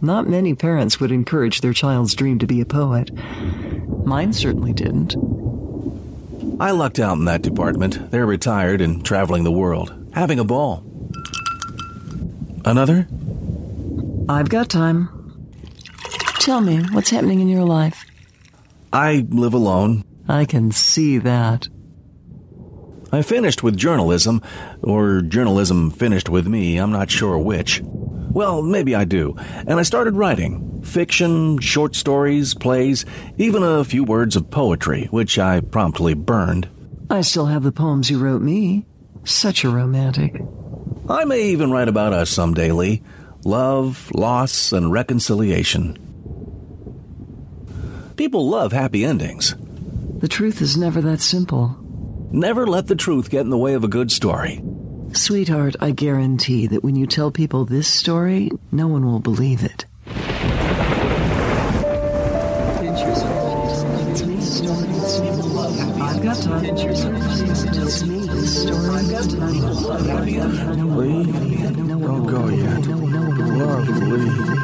Not many parents would encourage their child's dream to be a poet. Mine certainly didn't. I lucked out in that department. They're retired and traveling the world, having a ball. Another? I've got time. Tell me, what's happening in your life? I live alone. I can see that. I finished with journalism, or journalism finished with me, I'm not sure which. Well, maybe I do. And I started writing fiction, short stories, plays, even a few words of poetry, which I promptly burned. I still have the poems you wrote me. Such a romantic. I may even write about us someday, Lee. Love, loss, and reconciliation. People love happy endings. The truth is never that simple. Never let the truth get in the way of a good story. Sweetheart, I guarantee that when you tell people this story, no one will believe it. I've got got time. Lee, don't go yet. Love, Lee.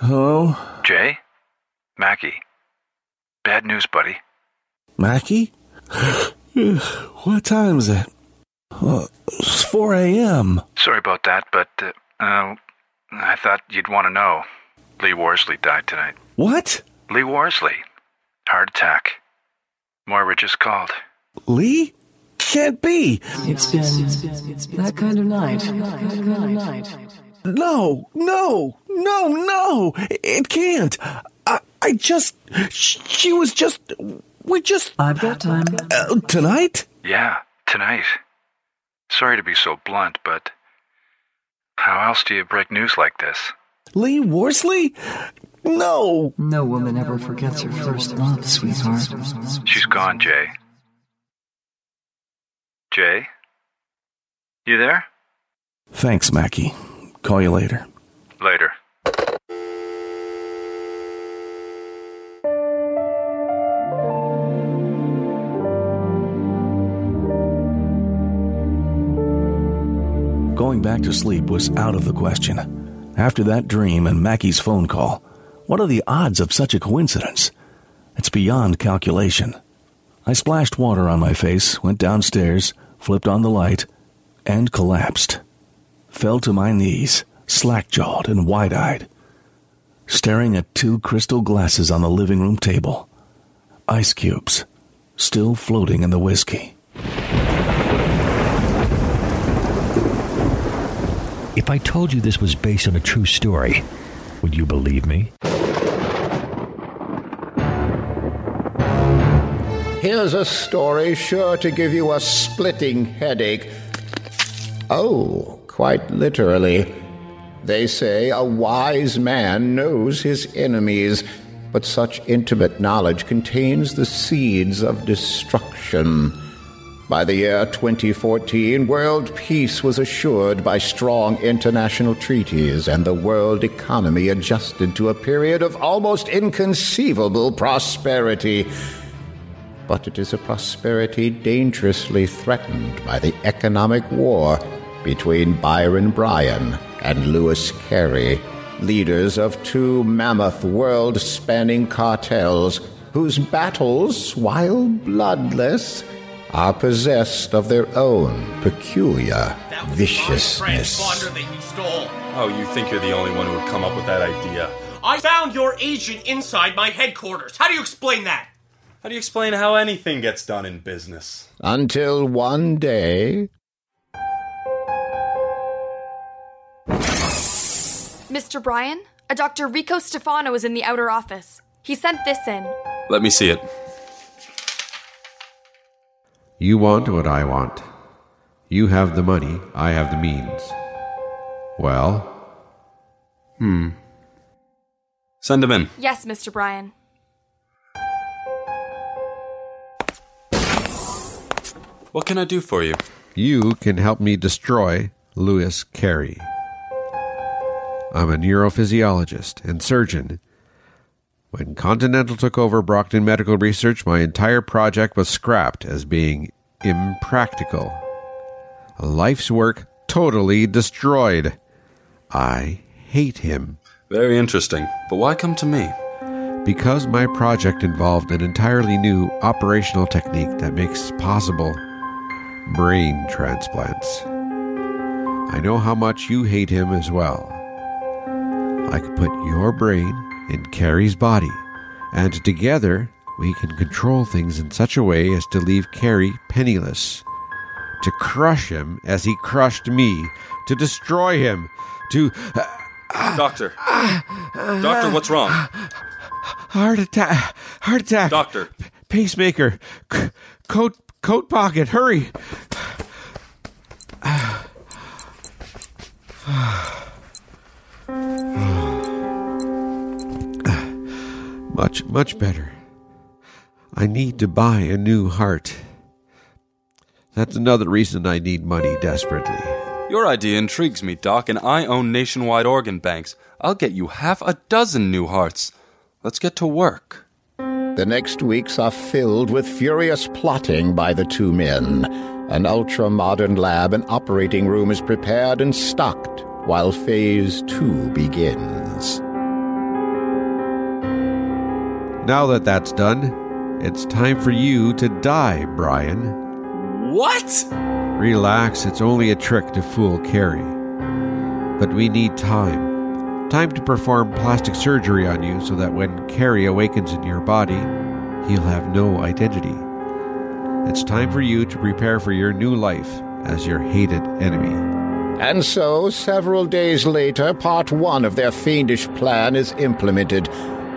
Hello? Jay? Mackie? Bad news, buddy. Mackie? what time is it? Uh, it's 4 a.m. Sorry about that, but, uh, uh, I thought you'd want to know. Lee Worsley died tonight. What? Lee Worsley. Heart attack. Moira just called. Lee? Can't be. It's been that kind of night. That kind of night. No, no, no, no. It can't. I, I just. She was just. We just. I've got time. Uh, tonight? Yeah, tonight. Sorry to be so blunt, but how else do you break news like this? Lee Worsley? No. No woman ever forgets her first love, sweetheart. She's gone, Jay. Jay? You there? Thanks, Mackie. Call you later. Later. Going back to sleep was out of the question. After that dream and Mackie's phone call, what are the odds of such a coincidence? It's beyond calculation. I splashed water on my face, went downstairs, flipped on the light, and collapsed. Fell to my knees, slack jawed and wide eyed, staring at two crystal glasses on the living room table. Ice cubes, still floating in the whiskey. If I told you this was based on a true story, would you believe me? Here's a story sure to give you a splitting headache. Oh, quite literally. They say a wise man knows his enemies, but such intimate knowledge contains the seeds of destruction. By the year 2014, world peace was assured by strong international treaties, and the world economy adjusted to a period of almost inconceivable prosperity. But it is a prosperity dangerously threatened by the economic war between Byron Bryan and Lewis Carey, leaders of two mammoth world spanning cartels whose battles, while bloodless, are possessed of their own peculiar viciousness. Oh, you think you're the only one who would come up with that idea? I found your agent inside my headquarters. How do you explain that? How do you explain how anything gets done in business? Until one day. Mr. Bryan, a Dr. Rico Stefano is in the outer office. He sent this in. Let me see it. You want what I want. You have the money, I have the means. Well? Hmm. Send him in. Yes, Mr. Bryan. What can I do for you? You can help me destroy Louis Carey. I'm a neurophysiologist and surgeon. When Continental took over Brockton Medical Research, my entire project was scrapped as being impractical. A life's work totally destroyed. I hate him. Very interesting. But why come to me? Because my project involved an entirely new operational technique that makes possible brain transplants. I know how much you hate him as well. I could put your brain in Carey's body, and together we can control things in such a way as to leave Carey penniless. To crush him as he crushed me. To destroy him. To. Uh, Doctor. Doctor, what's wrong? Heart attack. Heart attack. Doctor. P- pacemaker. C- coat coat pocket. Hurry. much, much better. I need to buy a new heart. That's another reason I need money desperately. Your idea intrigues me, Doc, and I own nationwide organ banks. I'll get you half a dozen new hearts. Let's get to work. The next weeks are filled with furious plotting by the two men. An ultra modern lab and operating room is prepared and stocked while Phase 2 begins. Now that that's done, it's time for you to die, Bryan. What? Relax, it's only a trick to fool Carey. But we need time. Time to perform plastic surgery on you so that when Carey awakens in your body, he'll have no identity. It's time for you to prepare for your new life as your hated enemy. And so, several days later, part one of their fiendish plan is implemented.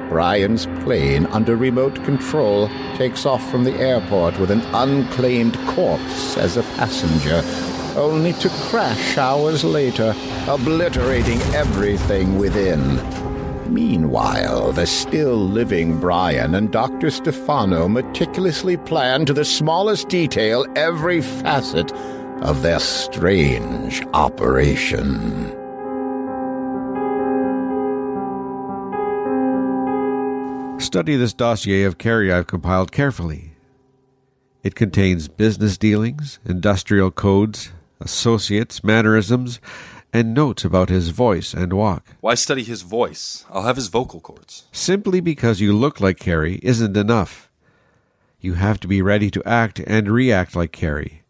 Bryan's plane, under remote control, takes off from the airport with an unclaimed corpse as a passenger, only to crash hours later, obliterating everything within. Meanwhile, the still living Bryan and Dr. Stefano meticulously plan to the smallest detail every facet of their strange operation. Study this dossier of Carey I've compiled carefully. It contains business dealings, industrial codes, associates, mannerisms, and notes about his voice and walk. Why study his voice? I'll have his vocal cords. Simply because you look like Carey isn't enough. You have to be ready to act and react like Carey.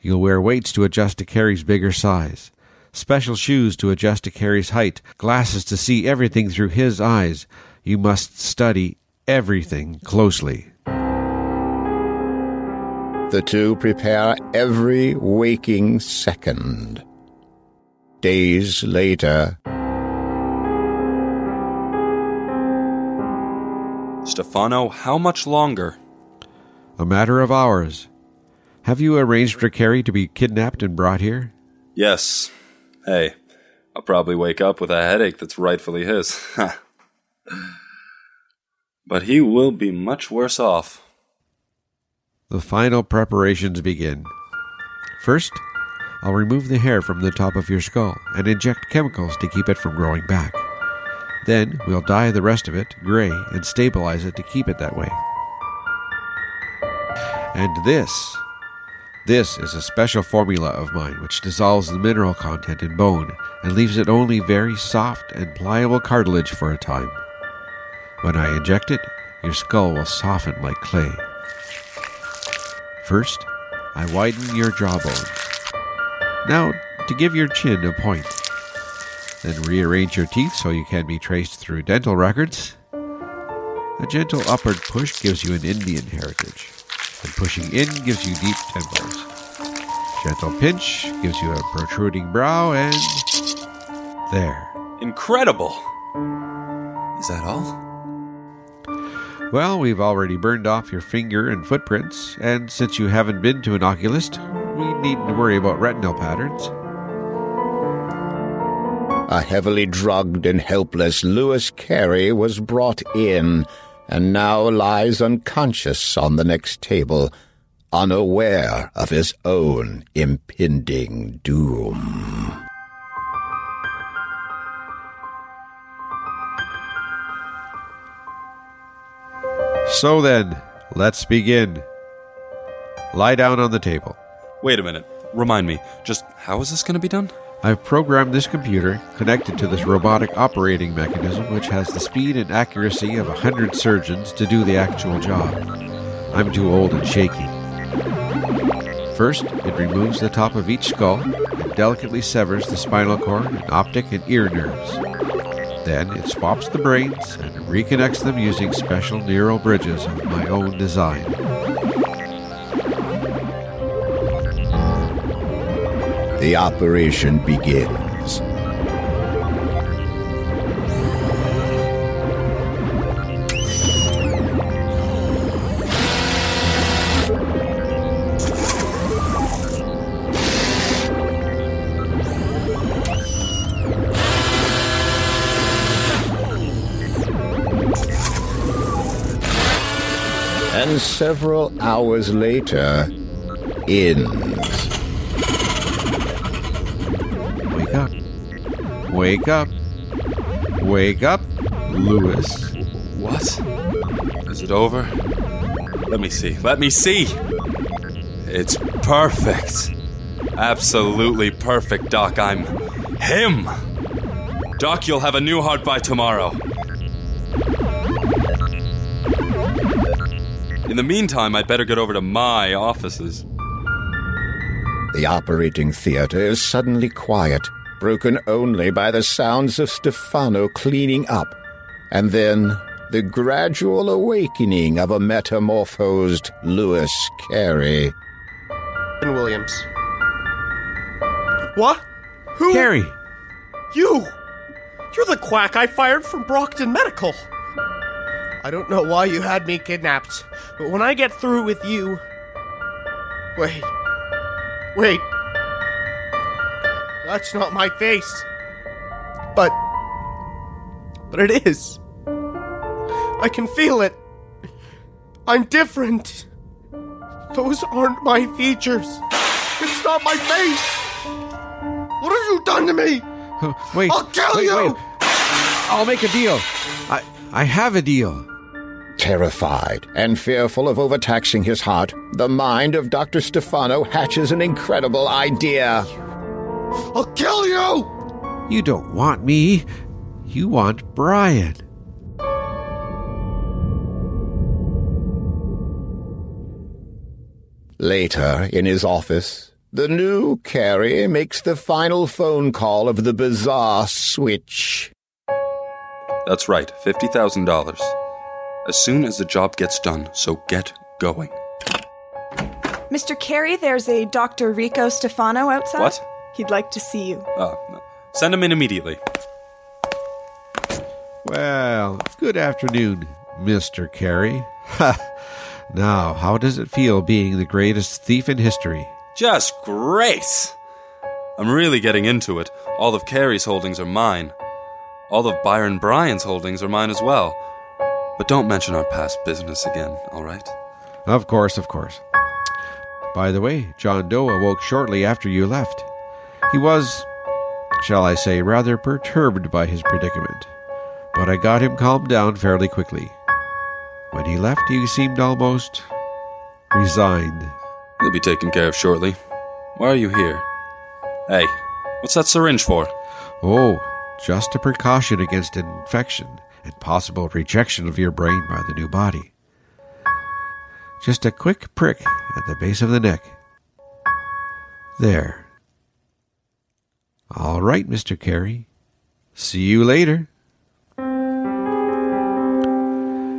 You'll wear weights to adjust to Carey's bigger size, special shoes to adjust to Carey's height, glasses to see everything through his eyes. You must study everything closely. The two prepare every waking second. Days later, Stefano, how much longer? A matter of hours. Have you arranged for Carey to be kidnapped and brought here? Yes. Hey, I'll probably wake up with a headache that's rightfully his. but he will be much worse off. The final preparations begin. First, I'll remove the hair from the top of your skull and inject chemicals to keep it from growing back. Then we'll dye the rest of it gray and stabilize it to keep it that way. And this, this is a special formula of mine which dissolves the mineral content in bone and leaves it only very soft and pliable cartilage for a time. When I inject it, your skull will soften like clay. First, I widen your jawbone. Now, to give your chin a point. Then rearrange your teeth so you can be traced through dental records. A gentle upward push gives you an Indian heritage, and pushing in gives you deep temples. Gentle pinch gives you a protruding brow, and there. Incredible! Is that all? Well, we've already burned off your finger and footprints, and since you haven't been to an oculist, we needn't worry about retinal patterns. a heavily drugged and helpless Lewis Carey was brought in and now lies unconscious on the next table, unaware of his own impending doom. So then, let's begin. Lie down on the table. Wait a minute. Remind me, just how is this going to be done? I've programmed this computer connected to this robotic operating mechanism, which has the speed and accuracy of a hundred surgeons to do the actual job. I'm too old and shaky. First, it removes the top of each skull and delicately severs the spinal cord and optic and ear nerves. Then it swaps the brains and reconnects them using special neural bridges of my own design. The operation begins. Several hours later, ends. Wake up. Wake up. Wake up, Lewis. What? Is it over? Let me see. Let me see. It's perfect. Absolutely perfect, Doc. I'm him. Doc, you'll have a new heart by tomorrow. In the meantime, I'd better get over to my offices. The operating theater is suddenly quiet, broken only by the sounds of Stefano cleaning up, and then the gradual awakening of a metamorphosed Lewis Carey. And Williams. What? Who? Carey. You! You're the quack I fired from Brockton Medical. I don't know why you had me kidnapped, but when I get through with you. Wait. Wait. That's not my face. But. But it is. I can feel it. I'm different. Those aren't my features. It's not my face. What have you done to me? Wait. I'll kill wait, you! wait. I'll make a deal. I I have a deal. Terrified and fearful of overtaxing his heart, the mind of Dr. Stefano hatches an incredible idea. I'll kill you! You don't want me. You want Bryan. Later, in his office, the new Carey makes the final phone call of the bizarre switch. That's right, $50,000. As soon as the job gets done, so get going. Mr. Carey, there's a Dr. Rico Stefano outside. What? He'd like to see you. Oh, no. send him in immediately. Well, good afternoon, Mr. Carey. Ha! now, how does it feel being the greatest thief in history? Just great! I'm really getting into it. All of Carey's holdings are mine. All of Byron Bryan's holdings are mine as well. But don't mention our past business again, alright? Of course, of course. By the way, John Doe awoke shortly after you left. He was, shall I say, rather perturbed by his predicament, but I got him calmed down fairly quickly. When he left, he seemed almost resigned. He'll be taken care of shortly. Why are you here? Hey, what's that syringe for? Oh, just a precaution against infection and possible rejection of your brain by the new body. Just a quick prick at the base of the neck. There. All right, Mr. Carey. See you later.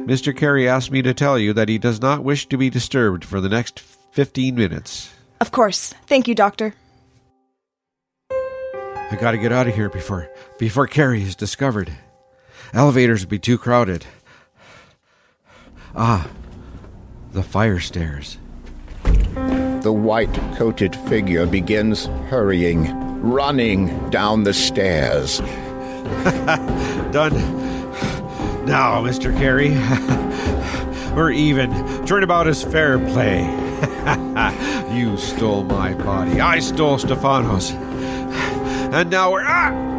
Mr. Carey asked me to tell you that he does not wish to be disturbed for the next 15 minutes. Of course. Thank you, Doctor. I gotta get out of here before before Carey is discovered. Elevators would be too crowded. Ah, the fire stairs. The white coated figure begins hurrying, running down the stairs. Done. Now, Mr. Carey, we're even. Turnabout is fair play. you stole my body. I stole Stefano's. And now we're. Ah! Ah!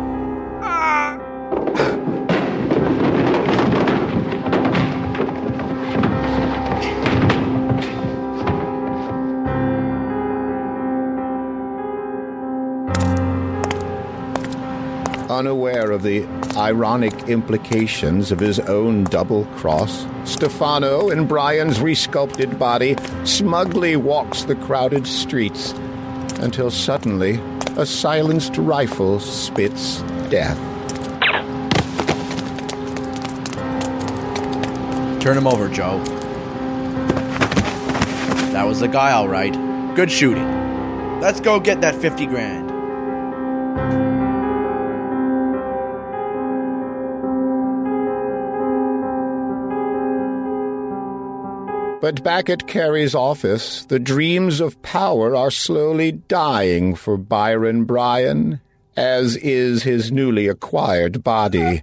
Unaware of the ironic implications of his own double cross, Stefano, in Bryan's resculpted body, smugly walks the crowded streets until suddenly a silenced rifle spits death. Turn him over, Joe. That was the guy, all right. Good shooting. Let's go get that 50 grand. But back at Carey's office, the dreams of power are slowly dying for Byron Bryan, as is his newly acquired body.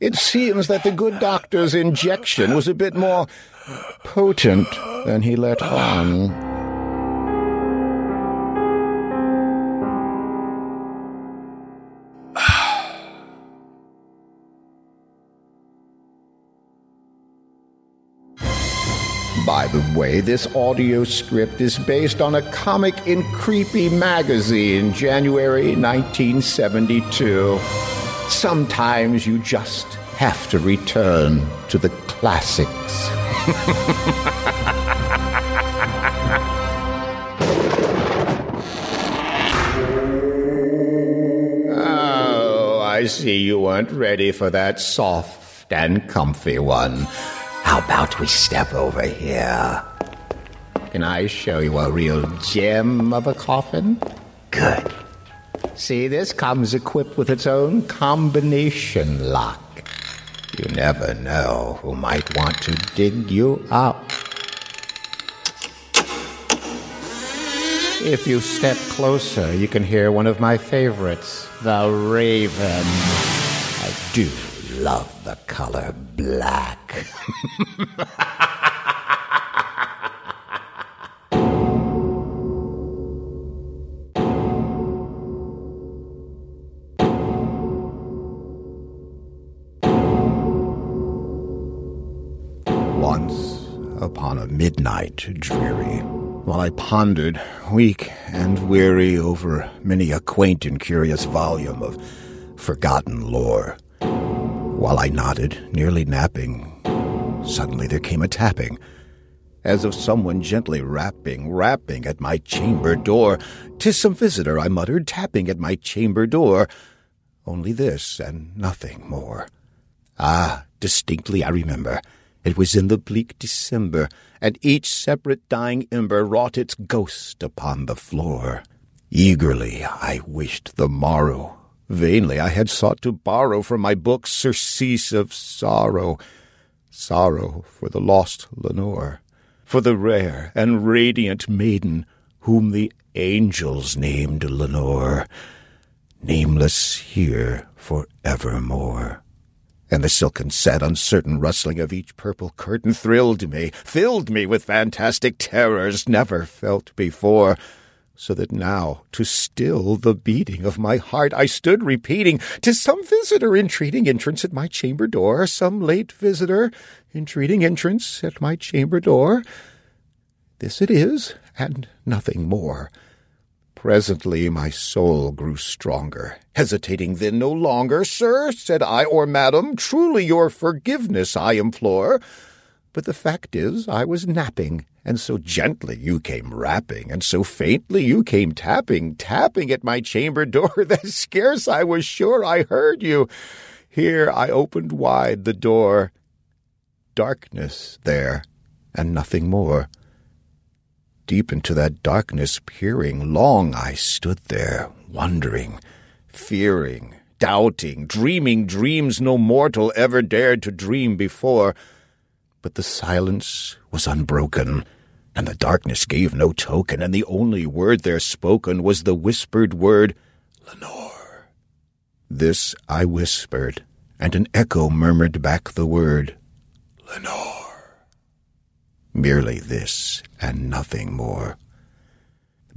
It seems that the good doctor's injection was a bit more potent than he let on. By the way, this audio script is based on a comic in Creepy Magazine, January 1972. Sometimes you just have to return to the classics. oh, I see you weren't ready for that soft and comfy one. How about we step over here? Can I show you a real gem of a coffin? Good. See, this comes equipped with its own combination lock. You never know who might want to dig you up. If you step closer, you can hear one of my favorites, the raven. I do love the color black. once, upon a midnight dreary, while I pondered, weak and weary, over many a quaint and curious volume of forgotten lore. While I nodded, nearly napping, suddenly there came a tapping, as of someone gently rapping, rapping at my chamber door. "'Tis some visitor," I muttered, tapping at my chamber door. Only this, and nothing more. Ah, distinctly I remember. It was in the bleak December, and each separate dying ember wrought its ghost upon the floor. Eagerly I wished the morrow. Vainly I had sought to borrow from my books surcease of sorrow. Sorrow for the lost Lenore, for the rare and radiant maiden whom the angels named Lenore, nameless here for evermore and the silken sad, uncertain rustling of each purple curtain thrilled me, filled me with fantastic terrors never felt before, so that now, to still the beating of my heart, I stood repeating, "'Tis some visitor entreating entrance at my chamber door, some late visitor entreating entrance at my chamber door. This it is, and nothing more." Presently my soul grew stronger, hesitating then no longer. Sir, said I, or madam, truly your forgiveness I implore. But the fact is, I was napping, and so gently you came rapping, and so faintly you came tapping, tapping at my chamber door, that scarce I was sure I heard you. Here I opened wide the door. Darkness there, and nothing more. Deep into that darkness peering, long I stood there, wondering, fearing, doubting, dreaming dreams no mortal ever dared to dream before. But the silence was unbroken, and the darkness gave no token, and the only word there spoken was the whispered word, Lenore. This I whispered, and an echo murmured back the word, Lenore. Merely this, and nothing more.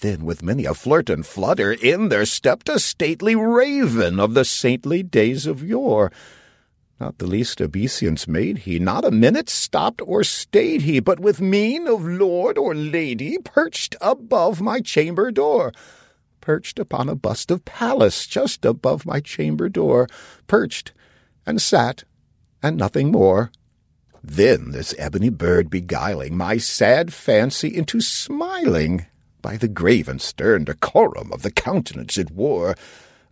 Then, with many a flirt and flutter, in there stepped a stately raven of the saintly days of yore. Not the least obeisance made he, not a minute stopped or stayed he, but with mien of lord or lady perched above my chamber door. Perched upon a bust of Pallas just above my chamber door, perched and sat, and nothing more. Then this ebony bird beguiling my sad fancy into smiling, by the grave and stern decorum of the countenance it wore.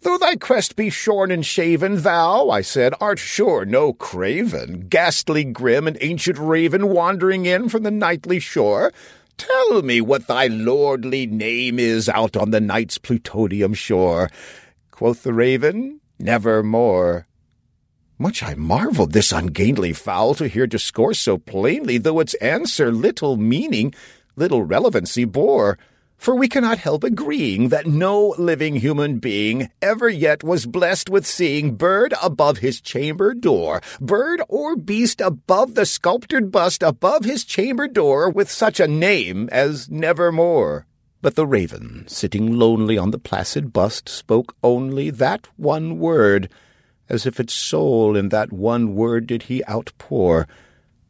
Though thy crest be shorn and shaven, thou, I said, art sure no craven, ghastly grim and ancient raven wandering in from the nightly shore. Tell me what thy lordly name is out on the night's Plutonian shore. Quoth the raven, Nevermore. Much I marvelled this ungainly fowl to hear discourse so plainly, though its answer little meaning, little relevancy bore. For we cannot help agreeing that no living human being ever yet was blessed with seeing bird above his chamber door, bird or beast above the sculptured bust above his chamber door with such a name as Nevermore. But the raven, sitting lonely on the placid bust, spoke only that one word — as if its soul in that one word did he outpour.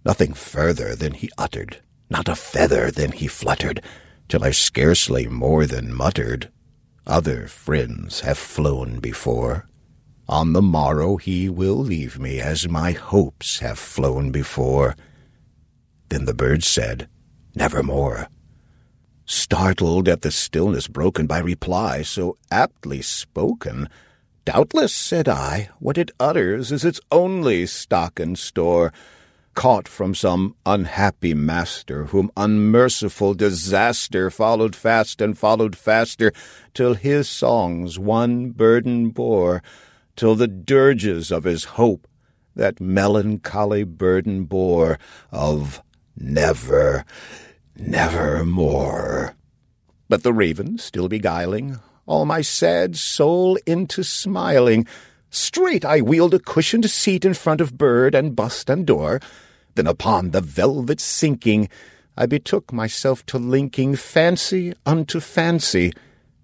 Nothing further than he uttered, not a feather than he fluttered, till I scarcely more than muttered, Other friends have flown before. On the morrow he will leave me, as my hopes have flown before. Then the bird said, Nevermore. Startled at the stillness broken by reply so aptly spoken, Doubtless, said I, what it utters is its only stock and store, caught from some unhappy master, whom unmerciful disaster followed fast and followed faster, till his songs one burden bore, till the dirges of his hope that melancholy burden bore of never, never more. But the raven, still beguiling all my sad soul into smiling, straight I wheeled a cushioned seat in front of bird and bust and door. Upon the velvet sinking, I betook myself to linking fancy unto fancy,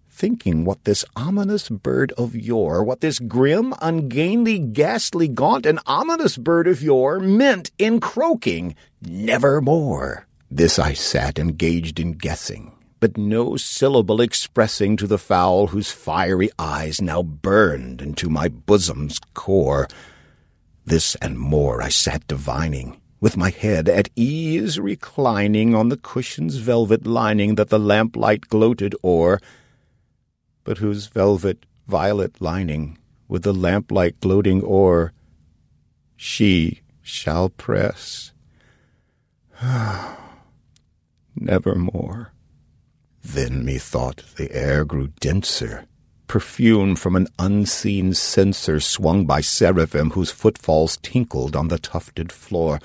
thinking what this ominous bird of yore, what this grim, ungainly, ghastly, gaunt, and ominous bird of yore meant in croaking, nevermore. This I sat engaged in guessing, but no syllable expressing to the fowl whose fiery eyes now burned into my bosom's core. This and more I sat divining, with my head at ease reclining on the cushion's velvet lining that the lamplight gloated o'er, but whose velvet violet lining, with the lamplight gloating o'er, she shall press. Nevermore. Then methought the air grew denser, perfumed from an unseen censer swung by seraphim whose footfalls tinkled on the tufted floor.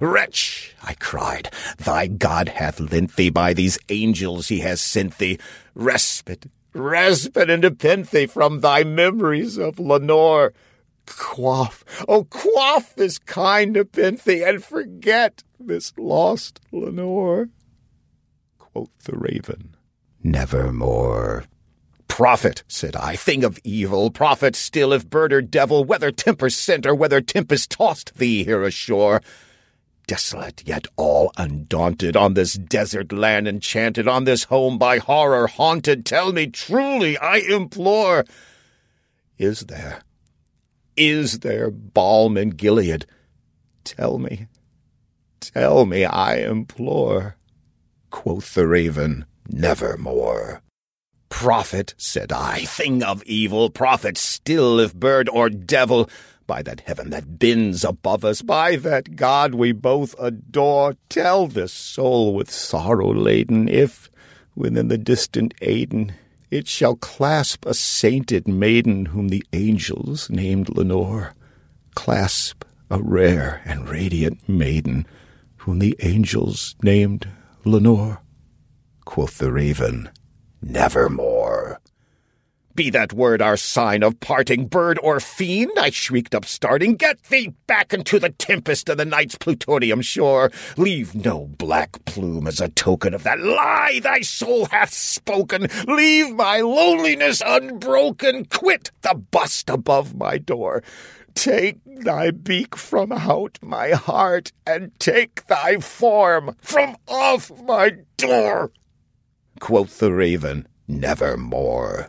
Wretch, I cried, thy God hath lent thee, by these angels he has sent thee, respite, respite and nepenthe from thy memories of Lenore. Quaff, oh, quaff this kind nepenthe, and forget this lost Lenore. Quoth the raven, Nevermore. Prophet, said I, thing of evil, prophet still, if bird or devil, whether tempest sent or whether tempest tossed thee here ashore. Desolate, yet all undaunted, on this desert land enchanted, on this home by horror haunted, tell me truly, I implore, is there, is there balm in Gilead? Tell me, tell me, I implore. Quoth the raven, Nevermore. Prophet, said I, thing of evil, prophet still, if bird or devil, by that heaven that bends above us, by that God we both adore, tell this soul with sorrow laden, if, within the distant Aidenn, it shall clasp a sainted maiden whom the angels named Lenore, clasp a rare and radiant maiden whom the angels named Lenore. Quoth the raven, Nevermore. Be that word our sign of parting, bird or fiend? I shrieked upstarting. Get thee back into the tempest of the night's Plutonian shore. Leave no black plume as a token of that lie thy soul hath spoken. Leave my loneliness unbroken. Quit the bust above my door. Take thy beak from out my heart, and take thy form from off my door. Quoth the raven, Nevermore.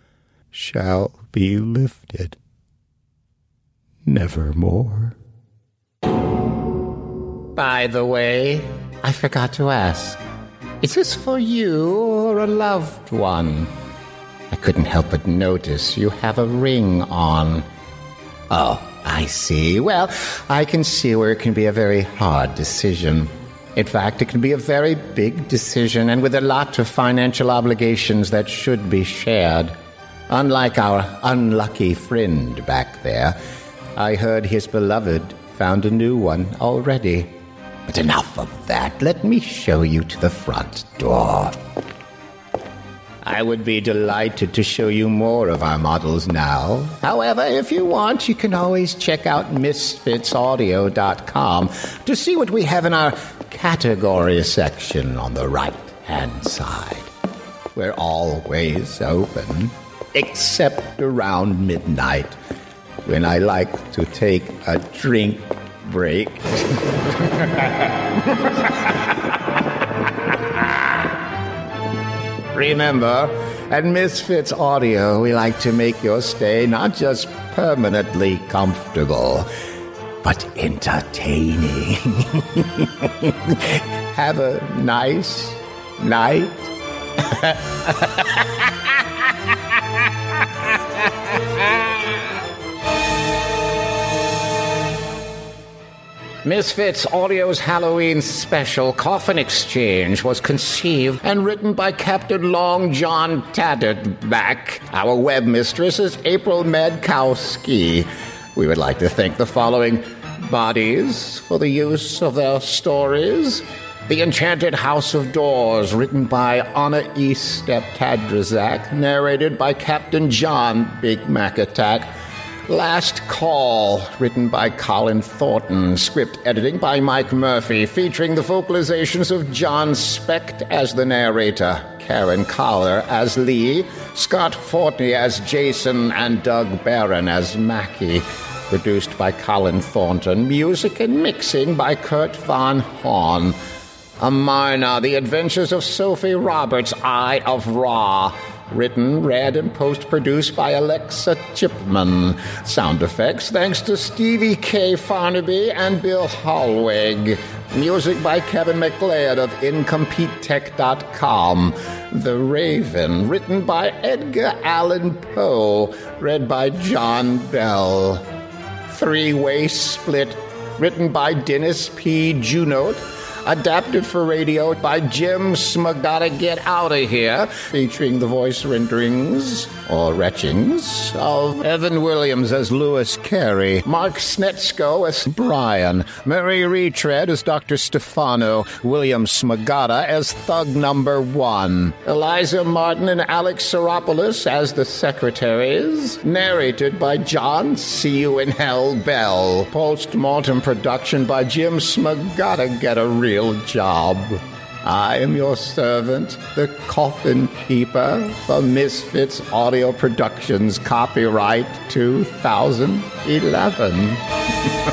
shall be lifted nevermore. By the way, I forgot to ask is this for you or a loved one? I couldn't help but notice you have a ring on. Oh, I see. Well, I can see where it can be a very hard decision. In fact, it can be a very big decision and with a lot of financial obligations that should be shared. Unlike our unlucky friend back there, I heard his beloved found a new one already. But enough of that. Let me show you to the front door. I would be delighted to show you more of our models now. However, if you want, you can always check out misfitsaudio.com to see what we have in our category section on the right hand side. We're always open, except around midnight when I like to take a drink break. Remember, at Misfits Audio, we like to make your stay not just permanently comfortable, but entertaining. have a nice night. Misfits Audio's Halloween special Coffin Exchange was conceived and written by Captain Long John Tatterback. Our web mistress is April Medkowski. We would like to thank the following bodies for the use of their stories. The Enchanted House of Doors, written by Anna E. Step Tadrazak, narrated by Captain John Big Mac Attack. Last Call, written by Colin Thornton, script editing by Mike Murphy, featuring the vocalizations of Jon Specht as the narrator, Karen Kahler as Lee, Scott Fortney as Jason, and Doug Barron as Mackie. Produced by Colin Thornton, music and mixing by Kurt Von Hahn. Amarna, The Adventures of Sophie Roberts, Eye of Ra. Written, read, and post produced by Alexa Chipman. Sound effects thanks to Stevie K. Farnaby and Bill Hallweg. Music by Kevin MacLeod of Incompetech.com. The Raven, written by Edgar Allan Poe, read by John Bell. Three Way Split, written by Dennis P. Junot adapted for radio by Jim Smagata Get Out of Here, featuring the voice renderings or retchings of Evan Williams as Lewis Carey, Mark Snetsko as Bryan, Mary Retread as Dr. Stefano, William Smagata as Thug Number One, Eliza Martin and Alex Seropoulos as the secretaries, narrated by John See You in Hell Bell, post mortem production by Jim Smagata Get a Real real job. I am your servant, the coffin keeper for Misfits Audio Productions, copyright 2011.